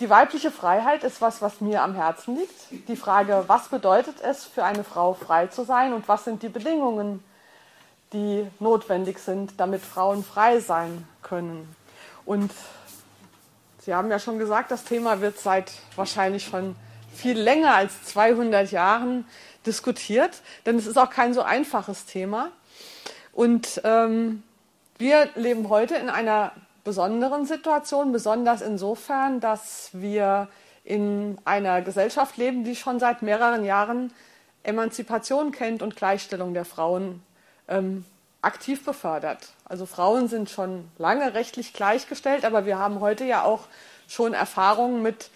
die weibliche Freiheit ist was, was mir am Herzen liegt. Die Frage, was bedeutet es für eine Frau frei zu sein und was sind die Bedingungen, die notwendig sind, damit Frauen frei sein können. Und Sie haben ja schon gesagt, das Thema wird seit wahrscheinlich schon viel länger als 200 Jahren diskutiert, denn es ist auch kein so einfaches Thema. Und ähm, wir leben heute in einer besonderen Situation, besonders insofern, dass wir in einer Gesellschaft leben, die schon seit mehreren Jahren Emanzipation kennt und Gleichstellung der Frauen ähm, aktiv befördert. Also Frauen sind schon lange rechtlich gleichgestellt, aber wir haben heute ja auch schon Erfahrungen mit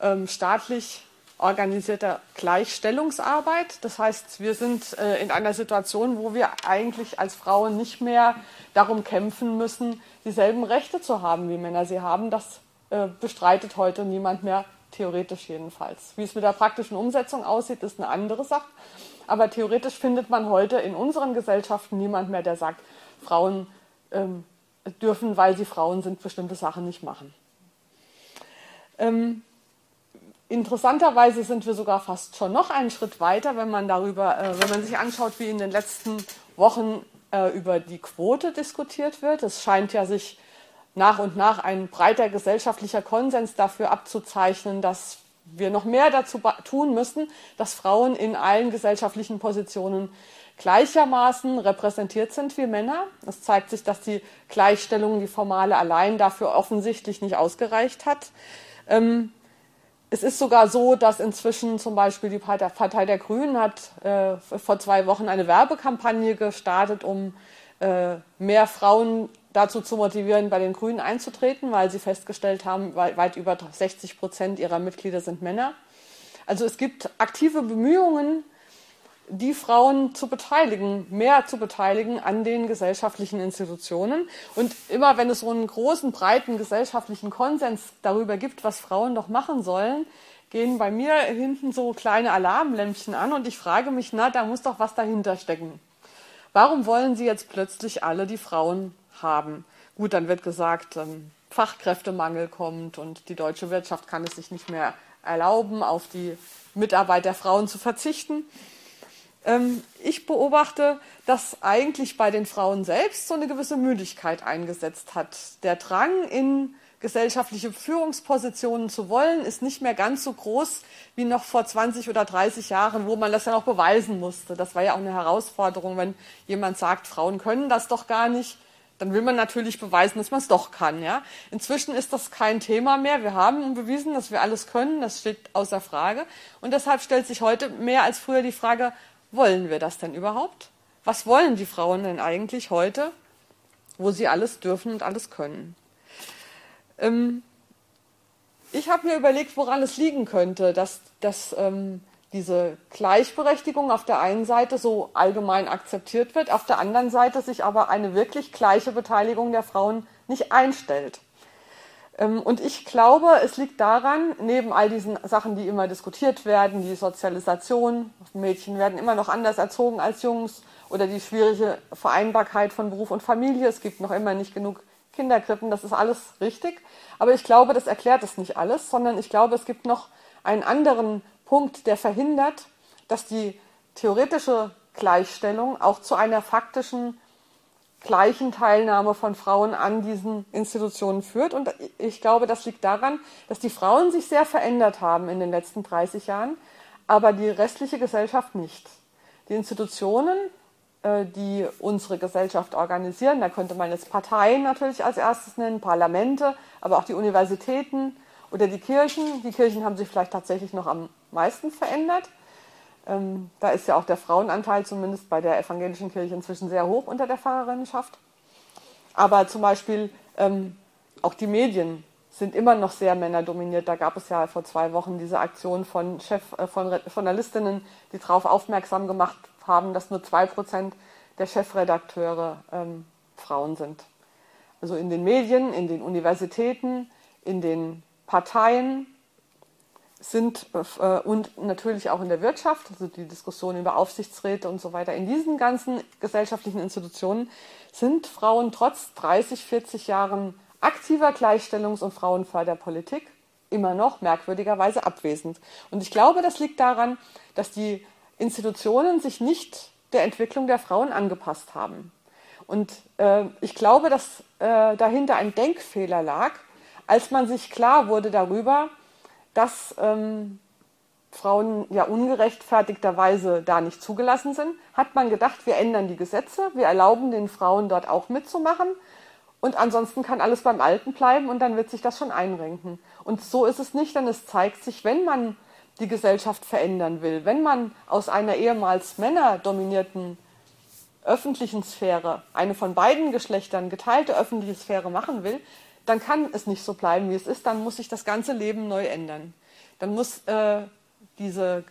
ähm, staatlich organisierter Gleichstellungsarbeit. Das heißt, wir sind äh, in einer Situation, wo wir eigentlich als Frauen nicht mehr darum kämpfen müssen, dieselben Rechte zu haben, wie Männer sie haben. Das äh, bestreitet heute niemand mehr, theoretisch jedenfalls. Wie es mit der praktischen Umsetzung aussieht, ist eine andere Sache. Aber theoretisch findet man heute in unseren Gesellschaften niemand mehr, der sagt, Frauen ähm, dürfen, weil sie Frauen sind, bestimmte Sachen nicht machen. Ähm, interessanterweise sind wir sogar fast schon noch einen Schritt weiter, wenn man darüber, äh, wenn man sich anschaut, wie in den letzten Wochen äh, über die Quote diskutiert wird. Es scheint ja sich nach und nach ein breiter gesellschaftlicher Konsens dafür abzuzeichnen, dass wir noch mehr dazu tun müssen, dass Frauen in allen gesellschaftlichen Positionen gleichermaßen repräsentiert sind wie Männer. Es zeigt sich, dass die Gleichstellung, die formale allein dafür offensichtlich nicht ausgereicht hat. Ähm, es ist sogar so, dass inzwischen zum Beispiel die Partei der Grünen hat äh, vor zwei Wochen eine Werbekampagne gestartet, um äh, mehr Frauen dazu zu motivieren, bei den Grünen einzutreten, weil sie festgestellt haben, weit über 60 Prozent ihrer Mitglieder sind Männer. Also es gibt aktive Bemühungen, die Frauen zu beteiligen, mehr zu beteiligen an den gesellschaftlichen Institutionen. Und immer wenn es so einen großen, breiten gesellschaftlichen Konsens darüber gibt, was Frauen doch machen sollen, gehen bei mir hinten so kleine Alarmlämpchen an und ich frage mich, na, da muss doch was dahinter stecken. Warum wollen Sie jetzt plötzlich alle die Frauen haben? Gut, dann wird gesagt, ähm, Fachkräftemangel kommt und die deutsche Wirtschaft kann es sich nicht mehr erlauben, auf die Mitarbeit der Frauen zu verzichten. Ähm, ich beobachte, dass eigentlich bei den Frauen selbst so eine gewisse Müdigkeit eingesetzt hat. Der Drang in gesellschaftliche Führungspositionen zu wollen, ist nicht mehr ganz so groß wie noch vor 20 oder 30 Jahren, wo man das ja noch beweisen musste. Das war ja auch eine Herausforderung, wenn jemand sagt, Frauen können das doch gar nicht. Dann will man natürlich beweisen, dass man es doch kann. Ja? Inzwischen ist das kein Thema mehr. Wir haben bewiesen, dass wir alles können. Das steht außer Frage. Und deshalb stellt sich heute mehr als früher die Frage, wollen wir das denn überhaupt? Was wollen die Frauen denn eigentlich heute, wo sie alles dürfen und alles können? Ähm, ich habe mir überlegt, woran es liegen könnte, dass, dass ähm, diese Gleichberechtigung auf der einen Seite so allgemein akzeptiert wird, auf der anderen Seite sich aber eine wirklich gleiche Beteiligung der Frauen nicht einstellt. Ähm, und ich glaube, es liegt daran, neben all diesen Sachen, die immer diskutiert werden, die Sozialisation, Mädchen werden immer noch anders erzogen als Jungs oder die schwierige Vereinbarkeit von Beruf und Familie, es gibt noch immer nicht genug Kinderkrippen, das ist alles richtig. Aber ich glaube, das erklärt es nicht alles, sondern ich glaube, es gibt noch einen anderen Punkt, der verhindert, dass die theoretische Gleichstellung auch zu einer faktischen gleichen Teilnahme von Frauen an diesen Institutionen führt. Und ich glaube, das liegt daran, dass die Frauen sich sehr verändert haben in den letzten 30 Jahren, aber die restliche Gesellschaft nicht. Die Institutionen, äh, die unsere Gesellschaft organisieren. Da könnte man jetzt Parteien natürlich als erstes nennen, Parlamente, aber auch die Universitäten oder die Kirchen. Die Kirchen haben sich vielleicht tatsächlich noch am meisten verändert. Ähm, da ist ja auch der Frauenanteil zumindest bei der evangelischen Kirche inzwischen sehr hoch unter der Pfarrerinnenschaft. Aber zum Beispiel ähm, auch die Medien sind immer noch sehr männerdominiert. Da gab es ja vor zwei Wochen diese Aktion von, Chef, äh, von Journalistinnen, die darauf aufmerksam gemacht haben, dass nur zwei Prozent der Chefredakteure ähm, Frauen sind. Also in den Medien, in den Universitäten, in den Parteien sind äh, und natürlich auch in der Wirtschaft, also die Diskussion über Aufsichtsräte und so weiter, in diesen ganzen gesellschaftlichen Institutionen sind Frauen trotz 30, 40 Jahren aktiver Gleichstellungs- und Frauenförderpolitik immer noch merkwürdigerweise abwesend. Und ich glaube, das liegt daran, dass die Institutionen sich nicht der Entwicklung der Frauen angepasst haben. Und äh, ich glaube, dass äh, dahinter ein Denkfehler lag, als man sich klar wurde darüber, dass ähm, Frauen ja ungerechtfertigterweise da nicht zugelassen sind, hat man gedacht, wir ändern die Gesetze, wir erlauben den Frauen dort auch mitzumachen und ansonsten kann alles beim Alten bleiben und dann wird sich das schon einrenken. Und so ist es nicht, denn es zeigt sich, wenn man die Gesellschaft verändern will, wenn man aus einer ehemals männerdominierten öffentlichen Sphäre eine von beiden Geschlechtern geteilte öffentliche Sphäre machen will, dann kann es nicht so bleiben, wie es ist, dann muss sich das ganze Leben neu ändern. Dann muss äh, diese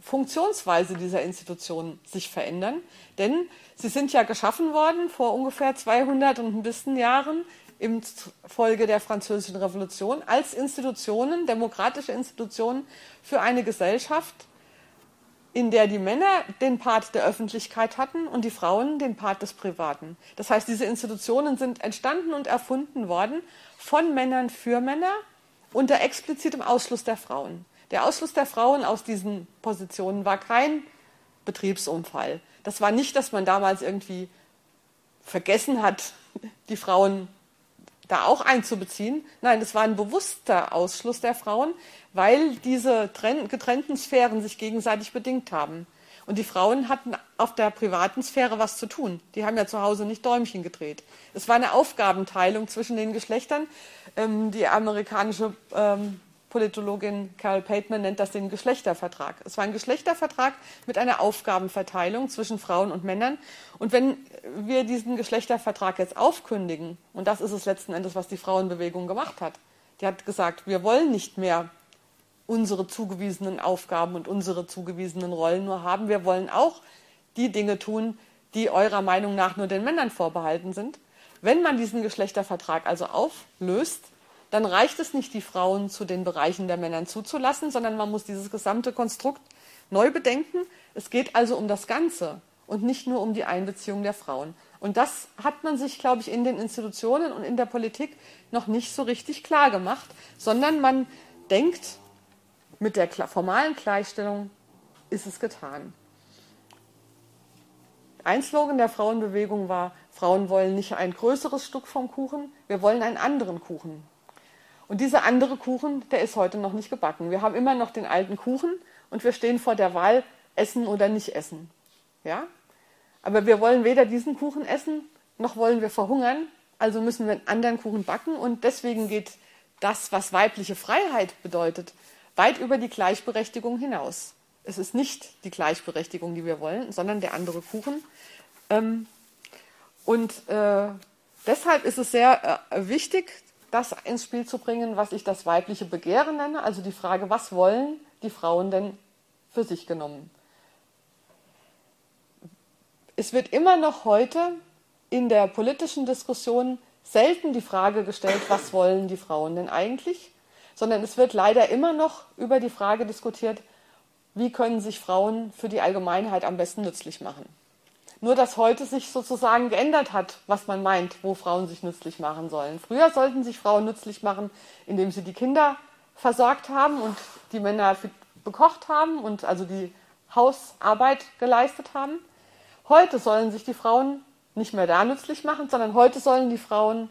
Funktionsweise dieser Institutionen sich verändern, denn sie sind ja geschaffen worden vor ungefähr 200 und ein bisschen Jahren im Folge der Französischen Revolution als Institutionen, demokratische Institutionen für eine Gesellschaft, in der die Männer den Part der Öffentlichkeit hatten und die Frauen den Part des Privaten. Das heißt, diese Institutionen sind entstanden und erfunden worden von Männern für Männer unter explizitem Ausschluss der Frauen. Der Ausschluss der Frauen aus diesen Positionen war kein Betriebsunfall. Das war nicht, dass man damals irgendwie vergessen hat, die Frauen da auch einzubeziehen. Nein, es war ein bewusster Ausschluss der Frauen, weil diese getrennten Sphären sich gegenseitig bedingt haben. Und die Frauen hatten auf der privaten Sphäre was zu tun. Die haben ja zu Hause nicht Däumchen gedreht. Es war eine Aufgabenteilung zwischen den Geschlechtern. Ähm, die amerikanische ähm, Politologin Carol Pateman nennt das den Geschlechtervertrag. Es war ein Geschlechtervertrag mit einer Aufgabenverteilung zwischen Frauen und Männern. Und wenn wir diesen Geschlechtervertrag jetzt aufkündigen, und das ist es letzten Endes, was die Frauenbewegung gemacht hat, die hat gesagt, wir wollen nicht mehr unsere zugewiesenen Aufgaben und unsere zugewiesenen Rollen nur haben. Wir wollen auch die Dinge tun, die eurer Meinung nach nur den Männern vorbehalten sind. Wenn man diesen Geschlechtervertrag also auflöst, dann reicht es nicht, die Frauen zu den Bereichen der Männern zuzulassen, sondern man muss dieses gesamte Konstrukt neu bedenken. Es geht also um das Ganze und nicht nur um die Einbeziehung der Frauen. Und das hat man sich, glaube ich, in den Institutionen und in der Politik noch nicht so richtig klar gemacht, sondern man denkt, mit der formalen Gleichstellung ist es getan. Ein Slogan der Frauenbewegung war, Frauen wollen nicht ein größeres Stück vom Kuchen, wir wollen einen anderen Kuchen. Und dieser andere Kuchen, der ist heute noch nicht gebacken. Wir haben immer noch den alten Kuchen und wir stehen vor der Wahl, essen oder nicht essen. Ja? Aber wir wollen weder diesen Kuchen essen, noch wollen wir verhungern. Also müssen wir einen anderen Kuchen backen. Und deswegen geht das, was weibliche Freiheit bedeutet, weit über die Gleichberechtigung hinaus. Es ist nicht die Gleichberechtigung, die wir wollen, sondern der andere Kuchen. Ähm, und äh, deshalb ist es sehr äh, wichtig, das ins Spiel zu bringen, was ich das weibliche Begehren nenne, also die Frage, was wollen die Frauen denn für sich genommen? Es wird immer noch heute in der politischen Diskussion selten die Frage gestellt, was wollen die Frauen denn eigentlich, sondern es wird leider immer noch über die Frage diskutiert, wie können sich Frauen für die Allgemeinheit am besten nützlich machen. Nur dass heute sich sozusagen geändert hat, was man meint, wo Frauen sich nützlich machen sollen. Früher sollten sich Frauen nützlich machen, indem sie die Kinder versorgt haben und die Männer bekocht haben und also die Hausarbeit geleistet haben. Heute sollen sich die Frauen nicht mehr da nützlich machen, sondern heute sollen die Frauen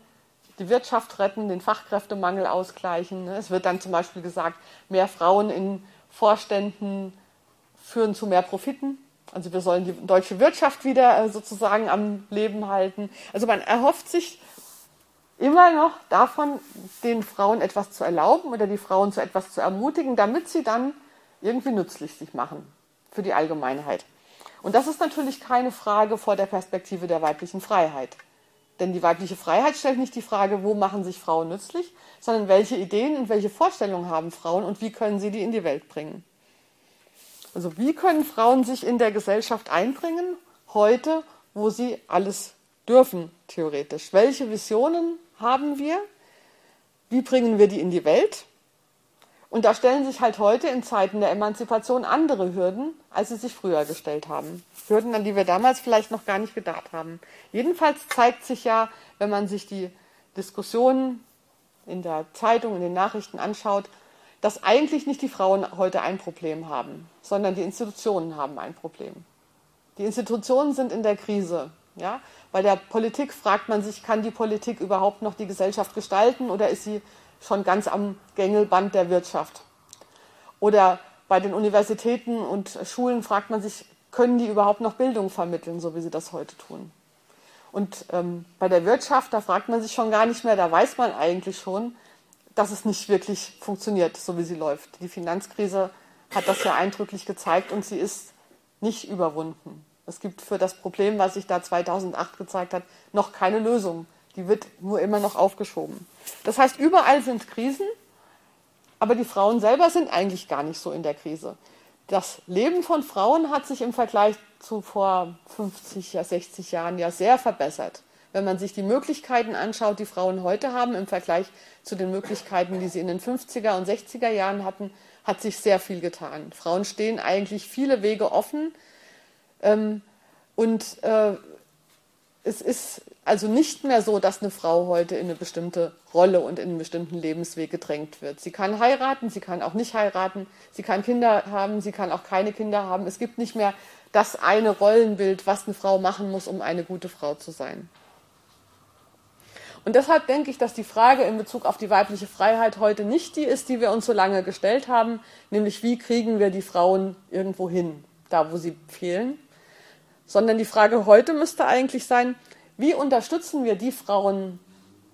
die Wirtschaft retten, den Fachkräftemangel ausgleichen. Es wird dann zum Beispiel gesagt, mehr Frauen in Vorständen führen zu mehr Profiten. Also wir sollen die deutsche Wirtschaft wieder äh, sozusagen am Leben halten. Also man erhofft sich immer noch davon, den Frauen etwas zu erlauben oder die Frauen zu etwas zu ermutigen, damit sie dann irgendwie nützlich sich machen für die Allgemeinheit. Und das ist natürlich keine Frage vor der Perspektive der weiblichen Freiheit. Denn die weibliche Freiheit stellt nicht die Frage, wo machen sich Frauen nützlich, sondern welche Ideen und welche Vorstellungen haben Frauen und wie können sie die in die Welt bringen. Also wie können Frauen sich in der Gesellschaft einbringen, heute, wo sie alles dürfen, theoretisch? Welche Visionen haben wir? Wie bringen wir die in die Welt? Und da stellen sich halt heute in Zeiten der Emanzipation andere Hürden, als sie sich früher gestellt haben. Hürden, an die wir damals vielleicht noch gar nicht gedacht haben. Jedenfalls zeigt sich ja, wenn man sich die Diskussionen in der Zeitung, in den Nachrichten anschaut, dass eigentlich nicht die Frauen heute ein Problem haben, sondern die Institutionen haben ein Problem. Die Institutionen sind in der Krise. Ja? Bei der Politik fragt man sich, kann die Politik überhaupt noch die Gesellschaft gestalten oder ist sie schon ganz am Gängelband der Wirtschaft? Oder bei den Universitäten und Schulen fragt man sich, können die überhaupt noch Bildung vermitteln, so wie sie das heute tun? Und ähm, bei der Wirtschaft, da fragt man sich schon gar nicht mehr, da weiß man eigentlich schon, dass es nicht wirklich funktioniert, so wie sie läuft. Die Finanzkrise hat das ja eindrücklich gezeigt und sie ist nicht überwunden. Es gibt für das Problem, was sich da 2008 gezeigt hat, noch keine Lösung. Die wird nur immer noch aufgeschoben. Das heißt, überall sind Krisen, aber die Frauen selber sind eigentlich gar nicht so in der Krise. Das Leben von Frauen hat sich im Vergleich zu vor 50, 60 Jahren ja sehr verbessert. Wenn man sich die Möglichkeiten anschaut, die Frauen heute haben im Vergleich zu den Möglichkeiten, die sie in den 50er und 60er Jahren hatten, hat sich sehr viel getan. Frauen stehen eigentlich viele Wege offen. Ähm, und äh, es ist also nicht mehr so, dass eine Frau heute in eine bestimmte Rolle und in einen bestimmten Lebensweg gedrängt wird. Sie kann heiraten, sie kann auch nicht heiraten, sie kann Kinder haben, sie kann auch keine Kinder haben. Es gibt nicht mehr das eine Rollenbild, was eine Frau machen muss, um eine gute Frau zu sein. Und deshalb denke ich, dass die Frage in Bezug auf die weibliche Freiheit heute nicht die ist, die wir uns so lange gestellt haben, nämlich wie kriegen wir die Frauen irgendwo hin, da wo sie fehlen, sondern die Frage heute müsste eigentlich sein, wie unterstützen wir die Frauen,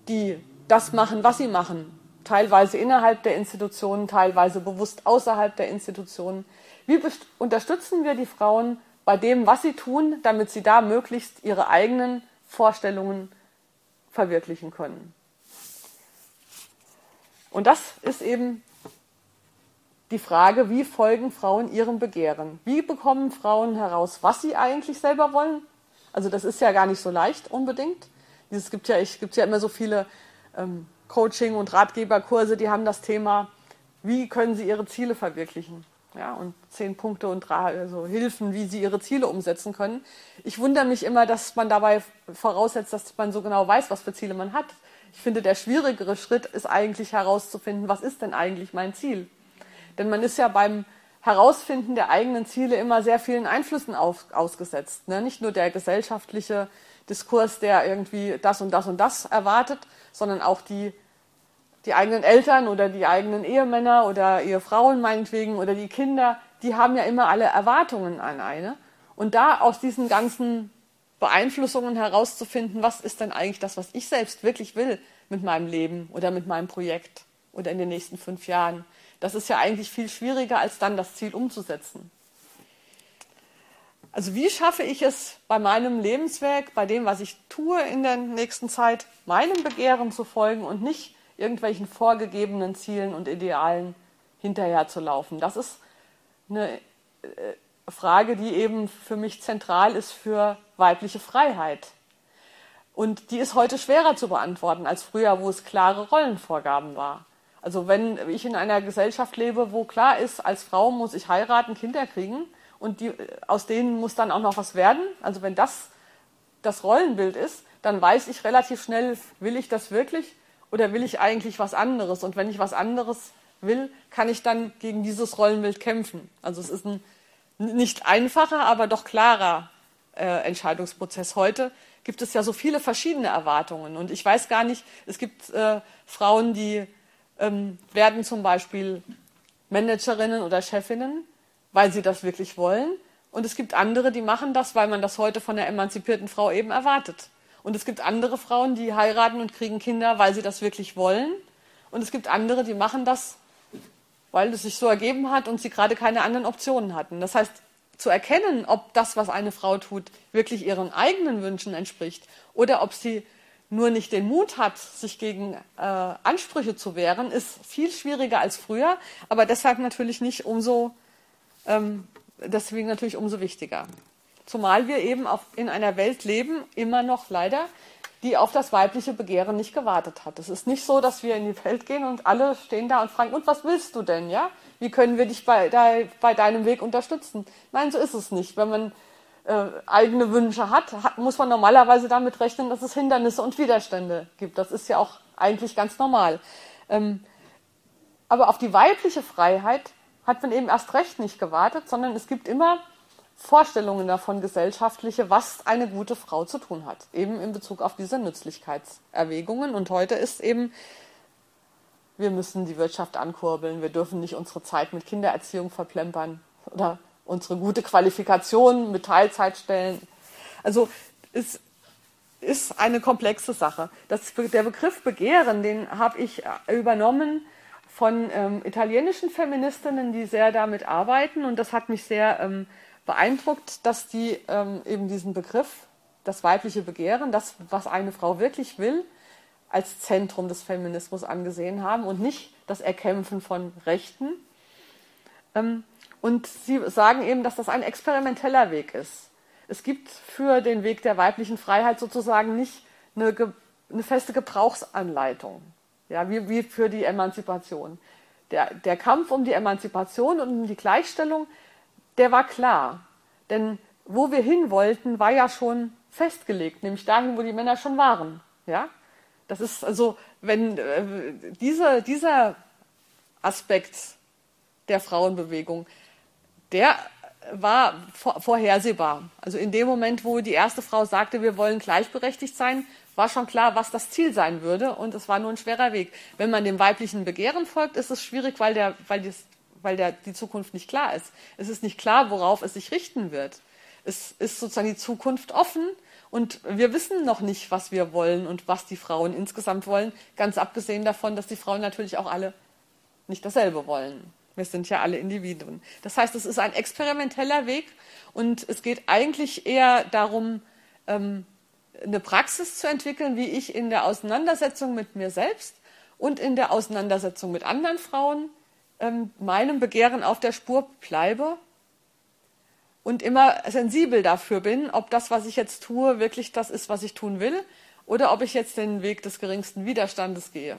die das machen, was sie machen, teilweise innerhalb der Institutionen, teilweise bewusst außerhalb der Institutionen? Wie unterstützen wir die Frauen bei dem, was sie tun, damit sie da möglichst ihre eigenen Vorstellungen verwirklichen können? Und das ist eben die Frage, wie folgen Frauen ihrem Begehren? Wie bekommen Frauen heraus, was sie eigentlich selber wollen? Also das ist ja gar nicht so leicht unbedingt. Es gibt ja, es gibt ja immer so viele ähm, Coaching- und Ratgeberkurse, die haben das Thema, wie können sie ihre Ziele verwirklichen? Ja, und zehn Punkte und also Hilfen, wie sie ihre Ziele umsetzen können. Ich wundere mich immer, dass man dabei voraussetzt, dass man so genau weiß, was für Ziele man hat. Ich finde, der schwierigere Schritt ist eigentlich herauszufinden, was ist denn eigentlich mein Ziel? Denn man ist ja beim Herausfinden der eigenen Ziele immer sehr vielen Einflüssen auf, ausgesetzt. Ne? Nicht nur der gesellschaftliche Diskurs, der irgendwie das und das und das erwartet, sondern auch die, die eigenen Eltern oder die eigenen Ehemänner oder Ehefrauen meinetwegen oder die Kinder, die haben ja immer alle Erwartungen an eine. Und da aus diesen ganzen Beeinflussungen herauszufinden, was ist denn eigentlich das, was ich selbst wirklich will mit meinem Leben oder mit meinem Projekt oder in den nächsten fünf Jahren. Das ist ja eigentlich viel schwieriger, als dann das Ziel umzusetzen. Also wie schaffe ich es bei meinem Lebenswerk, bei dem, was ich tue in der nächsten Zeit, meinem Begehren zu folgen und nicht irgendwelchen vorgegebenen Zielen und Idealen hinterherzulaufen? Das ist eine äh, Frage, die eben für mich zentral ist für weibliche Freiheit. Und die ist heute schwerer zu beantworten als früher, wo es klare Rollenvorgaben war. Also wenn ich in einer Gesellschaft lebe, wo klar ist, als Frau muss ich heiraten, Kinder kriegen und die, aus denen muss dann auch noch was werden, also wenn das das Rollenbild ist, dann weiß ich relativ schnell, will ich das wirklich oder will ich eigentlich was anderes? Und wenn ich was anderes will, kann ich dann gegen dieses Rollenbild kämpfen. Also es ist ein nicht einfacher, aber doch klarer äh, Entscheidungsprozess. Heute gibt es ja so viele verschiedene Erwartungen und ich weiß gar nicht, es gibt äh, Frauen, die ähm, werden zum Beispiel Managerinnen oder Chefinnen, weil sie das wirklich wollen. Und es gibt andere, die machen das, weil man das heute von der emanzipierten Frau eben erwartet. Und es gibt andere Frauen, die heiraten und kriegen Kinder, weil sie das wirklich wollen. Und es gibt andere, die machen das, weil es sich so ergeben hat und sie gerade keine anderen Optionen hatten. Das heißt, zu erkennen, ob das, was eine Frau tut, wirklich ihren eigenen Wünschen entspricht oder ob sie nur nicht den Mut hat, sich gegen äh, Ansprüche zu wehren, ist viel schwieriger als früher, aber deshalb natürlich nicht umso, ähm, deswegen natürlich umso wichtiger. Zumal wir eben auf, in einer Welt leben, immer noch leider, die auf das weibliche Begehren nicht gewartet hat. Es ist nicht so, dass wir in die Welt gehen und alle stehen da und fragen, und was willst du denn, ja? Wie können wir dich bei, de, bei deinem Weg unterstützen? Nein, so ist es nicht. Wenn man äh, eigene Wünsche hat, hat, muss man normalerweise damit rechnen, dass es Hindernisse und Widerstände gibt. Das ist ja auch eigentlich ganz normal. Ähm, aber auf die weibliche Freiheit hat man eben erst recht nicht gewartet, sondern es gibt immer Vorstellungen davon, gesellschaftliche, was eine gute Frau zu tun hat, eben in Bezug auf diese Nützlichkeitserwägungen. Und heute ist eben, wir müssen die Wirtschaft ankurbeln, wir dürfen nicht unsere Zeit mit Kindererziehung verplempern oder unsere gute Qualifikation mit Teilzeit stellen. Also es ist eine komplexe Sache. Das, der Begriff Begehren, den habe ich übernommen von ähm, italienischen Feministinnen, die sehr damit arbeiten. Und das hat mich sehr ähm, beeindruckt, dass die ähm, eben diesen Begriff, das weibliche Begehren, das, was eine Frau wirklich will, als Zentrum des Feminismus angesehen haben und nicht das Erkämpfen von Rechten. Ähm, und sie sagen eben, dass das ein experimenteller Weg ist. Es gibt für den Weg der weiblichen Freiheit sozusagen nicht eine, eine feste Gebrauchsanleitung, ja, wie, wie für die Emanzipation. Der, der Kampf um die Emanzipation und um die Gleichstellung der war klar. Denn wo wir hin wollten, war ja schon festgelegt, nämlich dahin, wo die Männer schon waren. Ja? Das ist also, wenn äh, diese, dieser Aspekt der Frauenbewegung, der war vor, vorhersehbar. Also in dem Moment, wo die erste Frau sagte, wir wollen gleichberechtigt sein, war schon klar, was das Ziel sein würde und es war nur ein schwerer Weg. Wenn man dem weiblichen Begehren folgt, ist es schwierig, weil, der, weil das weil der, die Zukunft nicht klar ist. Es ist nicht klar, worauf es sich richten wird. Es ist sozusagen die Zukunft offen und wir wissen noch nicht, was wir wollen und was die Frauen insgesamt wollen, ganz abgesehen davon, dass die Frauen natürlich auch alle nicht dasselbe wollen. Wir sind ja alle Individuen. Das heißt, es ist ein experimenteller Weg und es geht eigentlich eher darum, ähm, eine Praxis zu entwickeln, wie ich in der Auseinandersetzung mit mir selbst und in der Auseinandersetzung mit anderen Frauen ähm, meinem Begehren auf der Spur bleibe und immer sensibel dafür bin, ob das, was ich jetzt tue, wirklich das ist, was ich tun will, oder ob ich jetzt den Weg des geringsten Widerstandes gehe.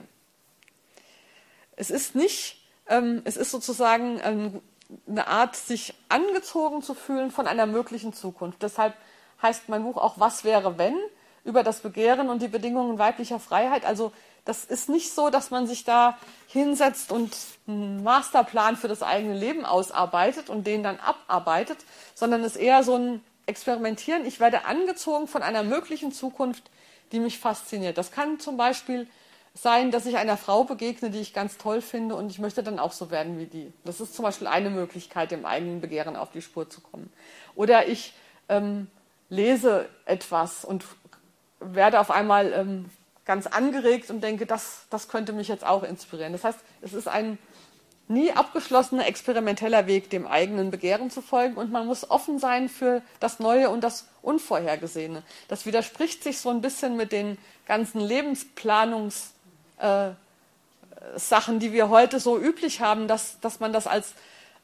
Es ist nicht, ähm, es ist sozusagen ähm, eine Art, sich angezogen zu fühlen von einer möglichen Zukunft. Deshalb heißt mein Buch auch Was wäre wenn über das Begehren und die Bedingungen weiblicher Freiheit. Also das ist nicht so, dass man sich da hinsetzt und einen Masterplan für das eigene Leben ausarbeitet und den dann abarbeitet, sondern es ist eher so ein Experimentieren. Ich werde angezogen von einer möglichen Zukunft, die mich fasziniert. Das kann zum Beispiel sein, dass ich einer Frau begegne, die ich ganz toll finde und ich möchte dann auch so werden wie die. Das ist zum Beispiel eine Möglichkeit, dem eigenen Begehren auf die Spur zu kommen. Oder ich ähm, lese etwas und werde auf einmal ähm, ganz angeregt und denke, das, das könnte mich jetzt auch inspirieren. Das heißt, es ist ein nie abgeschlossener experimenteller Weg, dem eigenen Begehren zu folgen und man muss offen sein für das Neue und das Unvorhergesehene. Das widerspricht sich so ein bisschen mit den ganzen Lebensplanungssachen, äh, die wir heute so üblich haben, dass, dass man das als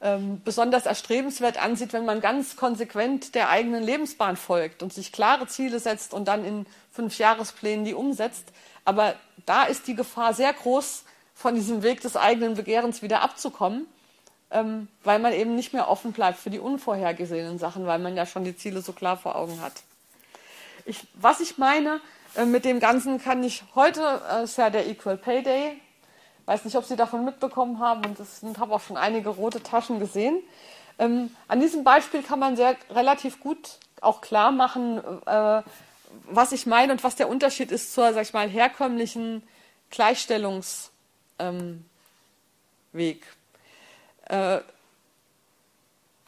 ähm, besonders erstrebenswert ansieht, wenn man ganz konsequent der eigenen Lebensbahn folgt und sich klare Ziele setzt und dann in fünf Jahresplänen die umsetzt. Aber da ist die Gefahr sehr groß, von diesem Weg des eigenen Begehrens wieder abzukommen, ähm, weil man eben nicht mehr offen bleibt für die unvorhergesehenen Sachen, weil man ja schon die Ziele so klar vor Augen hat. Ich, was ich meine äh, mit dem Ganzen, kann ich heute, äh, ist ja der Equal Pay Day, weiß nicht, ob Sie davon mitbekommen haben und ich habe auch schon einige rote Taschen gesehen. Ähm, an diesem Beispiel kann man sehr relativ gut auch klar machen, äh, was ich meine und was der Unterschied ist zur, sag ich mal, herkömmlichen Gleichstellungsweg. Ähm, äh,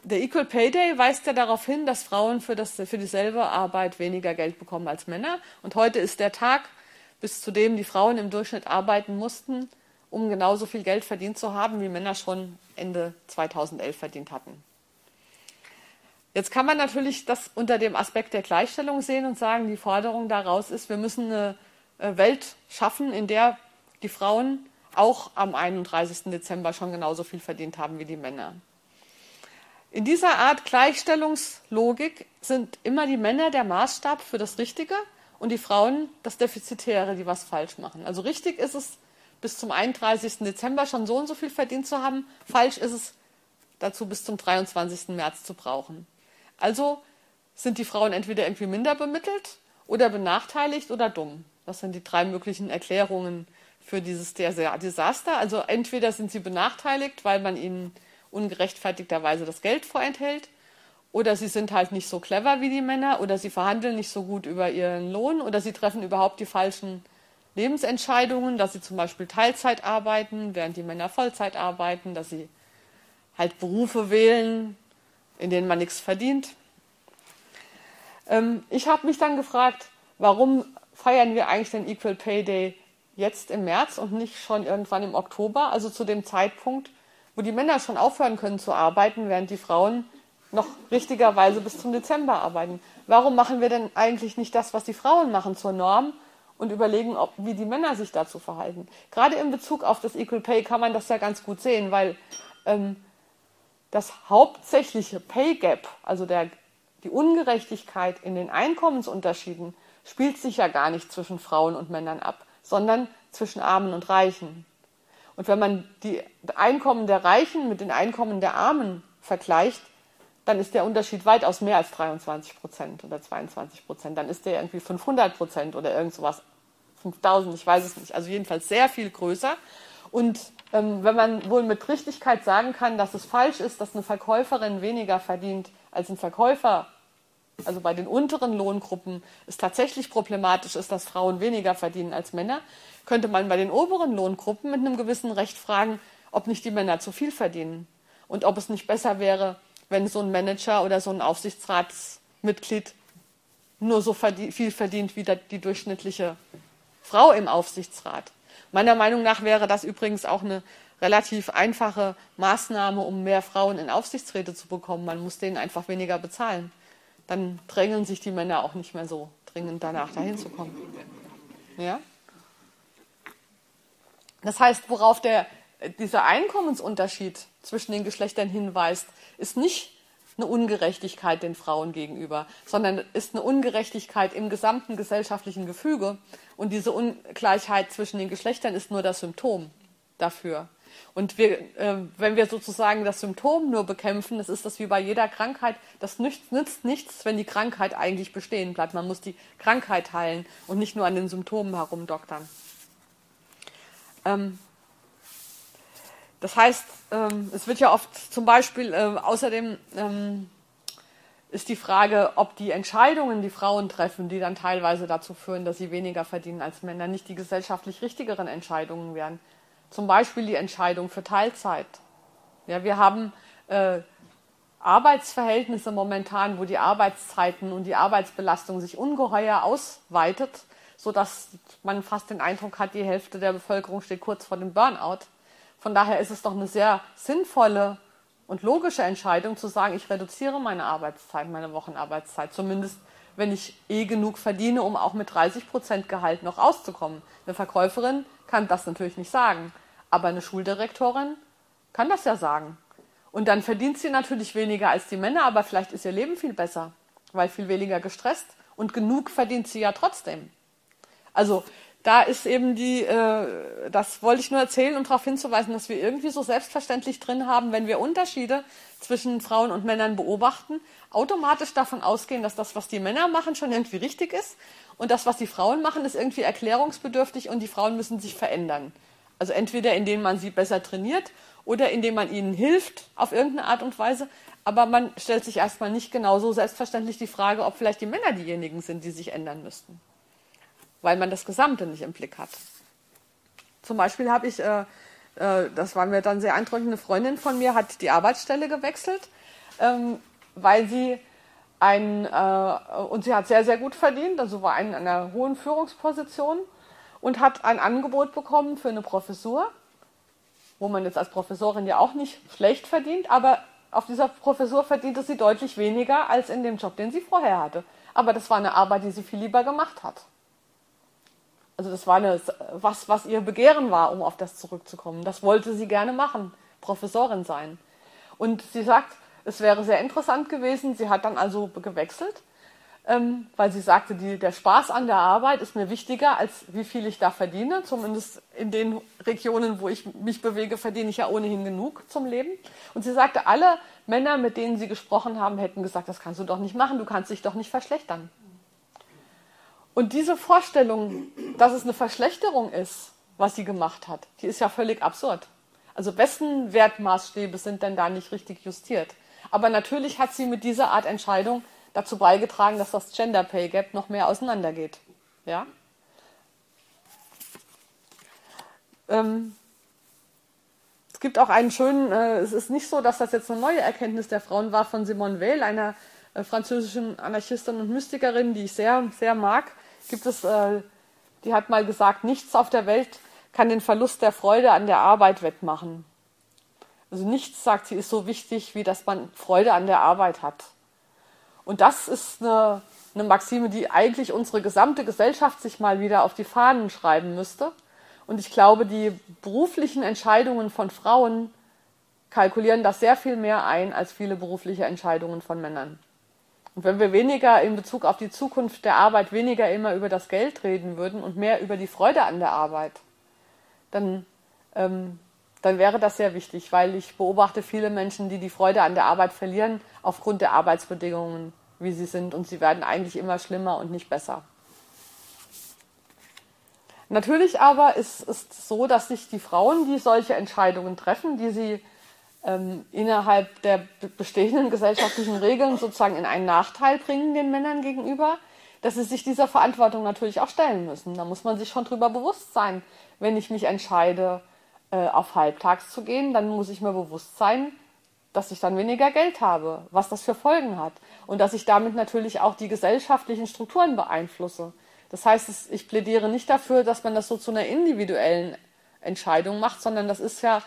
der Equal Pay Day weist ja darauf hin, dass Frauen für, das, für dieselbe Arbeit weniger Geld bekommen als Männer. Und heute ist der Tag, bis zu dem die Frauen im Durchschnitt arbeiten mussten, um genauso viel Geld verdient zu haben, wie Männer schon Ende 2011 verdient hatten. Jetzt kann man natürlich das unter dem Aspekt der Gleichstellung sehen und sagen, die Forderung daraus ist, wir müssen eine äh, Welt schaffen, in der die Frauen auch am 31. Dezember schon genauso viel verdient haben wie die Männer. In dieser Art Gleichstellungslogik sind immer die Männer der Maßstab für das Richtige und die Frauen das Defizitäre, die was falsch machen. Also richtig ist es, bis zum 31. Dezember schon so und so viel verdient zu haben. Falsch ist es, dazu bis zum 23. März zu brauchen. Also sind die Frauen entweder irgendwie minder bemittelt oder benachteiligt oder dumm. Das sind die drei möglichen Erklärungen, für dieses Desaster. Also entweder sind sie benachteiligt, weil man ihnen ungerechtfertigterweise das Geld vorenthält, oder sie sind halt nicht so clever wie die Männer, oder sie verhandeln nicht so gut über ihren Lohn, oder sie treffen überhaupt die falschen Lebensentscheidungen, dass sie zum Beispiel Teilzeit arbeiten, während die Männer Vollzeit arbeiten, dass sie halt Berufe wählen, in denen man nichts verdient. Ähm, ich habe mich dann gefragt, warum feiern wir eigentlich den Equal Pay Day jetzt im März und nicht schon irgendwann im Oktober, also zu dem Zeitpunkt, wo die Männer schon aufhören können zu arbeiten, während die Frauen noch richtigerweise bis zum Dezember arbeiten. Warum machen wir denn eigentlich nicht das, was die Frauen machen, zur Norm und überlegen, ob, wie die Männer sich dazu verhalten? Gerade in Bezug auf das Equal Pay kann man das ja ganz gut sehen, weil ähm, das hauptsächliche Pay Gap, also der, die Ungerechtigkeit in den Einkommensunterschieden, spielt sich ja gar nicht zwischen Frauen und Männern ab, sondern zwischen Armen und Reichen. Und wenn man die Einkommen der Reichen mit den Einkommen der Armen vergleicht, dann ist der Unterschied weitaus mehr als 23 Prozent oder 22 Prozent. Dann ist der irgendwie 500 Prozent oder irgend sowas, 5000, ich weiß es nicht. Also jedenfalls sehr viel größer. Und ähm, wenn man wohl mit Richtigkeit sagen kann, dass es falsch ist, dass eine Verkäuferin weniger verdient als ein Verkäufer, also bei den unteren Lohngruppen es tatsächlich problematisch ist, dass Frauen weniger verdienen als Männer, könnte man bei den oberen Lohngruppen mit einem gewissen Recht fragen, ob nicht die Männer zu viel verdienen und ob es nicht besser wäre, wenn so ein Manager oder so ein Aufsichtsratsmitglied nur so viel verdient wie die durchschnittliche Frau im Aufsichtsrat. Meiner Meinung nach wäre das übrigens auch eine relativ einfache Maßnahme, um mehr Frauen in Aufsichtsräte zu bekommen. Man muss denen einfach weniger bezahlen. Dann drängeln sich die Männer auch nicht mehr so dringend danach, dahin zu kommen. Ja? Das heißt, worauf der, dieser Einkommensunterschied zwischen den Geschlechtern hinweist, ist nicht eine Ungerechtigkeit den Frauen gegenüber, sondern ist eine Ungerechtigkeit im gesamten gesellschaftlichen Gefüge. Und diese Ungleichheit zwischen den Geschlechtern ist nur das Symptom dafür. Und wir, äh, wenn wir sozusagen das Symptom nur bekämpfen, das ist das wie bei jeder Krankheit, das nützt, nützt nichts, wenn die Krankheit eigentlich bestehen bleibt. Man muss die Krankheit heilen und nicht nur an den Symptomen herumdoktern. Ähm, das heißt, ähm, es wird ja oft zum Beispiel, äh, außerdem ähm, ist die Frage, ob die Entscheidungen, die Frauen treffen, die dann teilweise dazu führen, dass sie weniger verdienen als Männer, nicht die gesellschaftlich richtigeren Entscheidungen wären. Zum Beispiel die Entscheidung für Teilzeit. Ja, wir haben äh, Arbeitsverhältnisse momentan, wo die Arbeitszeiten und die Arbeitsbelastung sich ungeheuer ausweitet, sodass man fast den Eindruck hat, die Hälfte der Bevölkerung steht kurz vor dem Burnout. Von daher ist es doch eine sehr sinnvolle und logische Entscheidung zu sagen, ich reduziere meine Arbeitszeit, meine Wochenarbeitszeit, zumindest wenn ich eh genug verdiene, um auch mit 30 Prozent Gehalt noch auszukommen. Eine Verkäuferin kann das natürlich nicht sagen, aber eine Schuldirektorin kann das ja sagen. Und dann verdient sie natürlich weniger als die Männer, aber vielleicht ist ihr Leben viel besser, weil viel weniger gestresst und genug verdient sie ja trotzdem. Also da ist eben die, äh, das wollte ich nur erzählen um darauf hinzuweisen, dass wir irgendwie so selbstverständlich drin haben, wenn wir Unterschiede zwischen Frauen und Männern beobachten, automatisch davon ausgehen, dass das, was die Männer machen, schon irgendwie richtig ist und das, was die Frauen machen, ist irgendwie erklärungsbedürftig und die Frauen müssen sich verändern. Also entweder indem man sie besser trainiert oder indem man ihnen hilft auf irgendeine Art und Weise. Aber man stellt sich erstmal nicht genauso selbstverständlich die Frage, ob vielleicht die Männer diejenigen sind, die sich ändern müssten weil man das Gesamte nicht im Blick hat. Zum Beispiel habe ich, äh, äh, das war mir dann sehr eindrückend, eine Freundin von mir hat die Arbeitsstelle gewechselt, ähm, weil sie ein, äh, und sie hat sehr, sehr gut verdient, also war in einer hohen Führungsposition und hat ein Angebot bekommen für eine Professur, wo man jetzt als Professorin ja auch nicht schlecht verdient, aber auf dieser Professur verdiente sie deutlich weniger als in dem Job, den sie vorher hatte. Aber das war eine Arbeit, die sie viel lieber gemacht hat. Also das war eine, was, was ihr Begehren war, um auf das zurückzukommen. Das wollte sie gerne machen, Professorin sein. Und sie sagt, es wäre sehr interessant gewesen. Sie hat dann also gewechselt, ähm, weil sie sagte, die, der Spaß an der Arbeit ist mir wichtiger, als wie viel ich da verdiene. Zumindest in den Regionen, wo ich mich bewege, verdiene ich ja ohnehin genug zum Leben. Und sie sagte, alle Männer, mit denen sie gesprochen haben, hätten gesagt, das kannst du doch nicht machen, du kannst dich doch nicht verschlechtern. Und diese Vorstellung, dass es eine Verschlechterung ist, was sie gemacht hat. Die ist ja völlig absurd. Also wessen Wertmaßstäbe sind denn da nicht richtig justiert? Aber natürlich hat sie mit dieser Art Entscheidung dazu beigetragen, dass das Gender Pay Gap noch mehr auseinandergeht. Ja? Ähm, es gibt auch einen schönen, äh, es ist nicht so, dass das jetzt eine neue Erkenntnis der Frauen war von Simone Weil, einer äh, französischen Anarchistin und Mystikerin, die ich sehr, sehr mag. Gibt es, äh, die hat mal gesagt, nichts auf der Welt kann den Verlust der Freude an der Arbeit wettmachen. Also nichts, sagt sie, ist so wichtig, wie dass man Freude an der Arbeit hat. Und das ist eine, eine Maxime, die eigentlich unsere gesamte Gesellschaft sich mal wieder auf die Fahnen schreiben müsste. Und ich glaube, die beruflichen Entscheidungen von Frauen kalkulieren das sehr viel mehr ein als viele berufliche Entscheidungen von Männern. Und wenn wir weniger in Bezug auf die Zukunft der Arbeit weniger immer über das Geld reden würden und mehr über die Freude an der Arbeit, dann, ähm, dann wäre das sehr wichtig, weil ich beobachte viele Menschen, die die Freude an der Arbeit verlieren aufgrund der Arbeitsbedingungen, wie sie sind. Und sie werden eigentlich immer schlimmer und nicht besser. Natürlich aber ist es so, dass sich die Frauen, die solche Entscheidungen treffen, die sie ähm, innerhalb der bestehenden gesellschaftlichen Regeln sozusagen in einen Nachteil bringen den Männern gegenüber, dass sie sich dieser Verantwortung natürlich auch stellen müssen. Da muss man sich schon drüber bewusst sein, wenn ich mich entscheide, äh, auf Halbtags zu gehen, dann muss ich mir bewusst sein, dass ich dann weniger Geld habe, was das für Folgen hat und dass ich damit natürlich auch die gesellschaftlichen Strukturen beeinflusse. Das heißt, ich plädiere nicht dafür, dass man das so zu einer individuellen Entscheidung macht, sondern das ist ja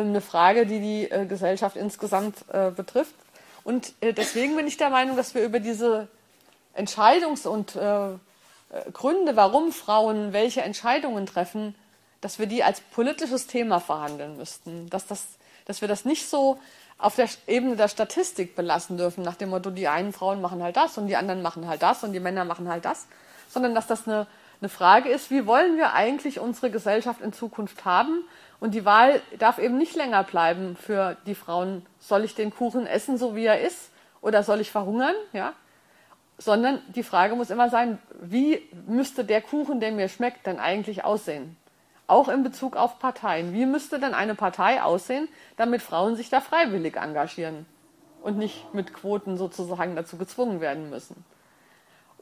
eine Frage, die die äh, Gesellschaft insgesamt äh, betrifft. Und äh, deswegen bin ich der Meinung, dass wir über diese Entscheidungs- und Gründe, warum Frauen welche Entscheidungen treffen, dass wir die als politisches Thema verhandeln müssten. Dass, das, dass wir das nicht so auf der Ebene der Statistik belassen dürfen, nach dem Motto, die einen Frauen machen halt das und die anderen machen halt das und die Männer machen halt das, sondern dass das eine, eine Frage ist, wie wollen wir eigentlich unsere Gesellschaft in Zukunft haben und die Wahl darf eben nicht länger bleiben für die Frauen, soll ich den Kuchen essen, so wie er ist, oder soll ich verhungern, ja? Sondern die Frage muss immer sein, wie müsste der Kuchen, der mir schmeckt, denn eigentlich aussehen? Auch in Bezug auf Parteien. Wie müsste denn eine Partei aussehen, damit Frauen sich da freiwillig engagieren und nicht mit Quoten sozusagen dazu gezwungen werden müssen?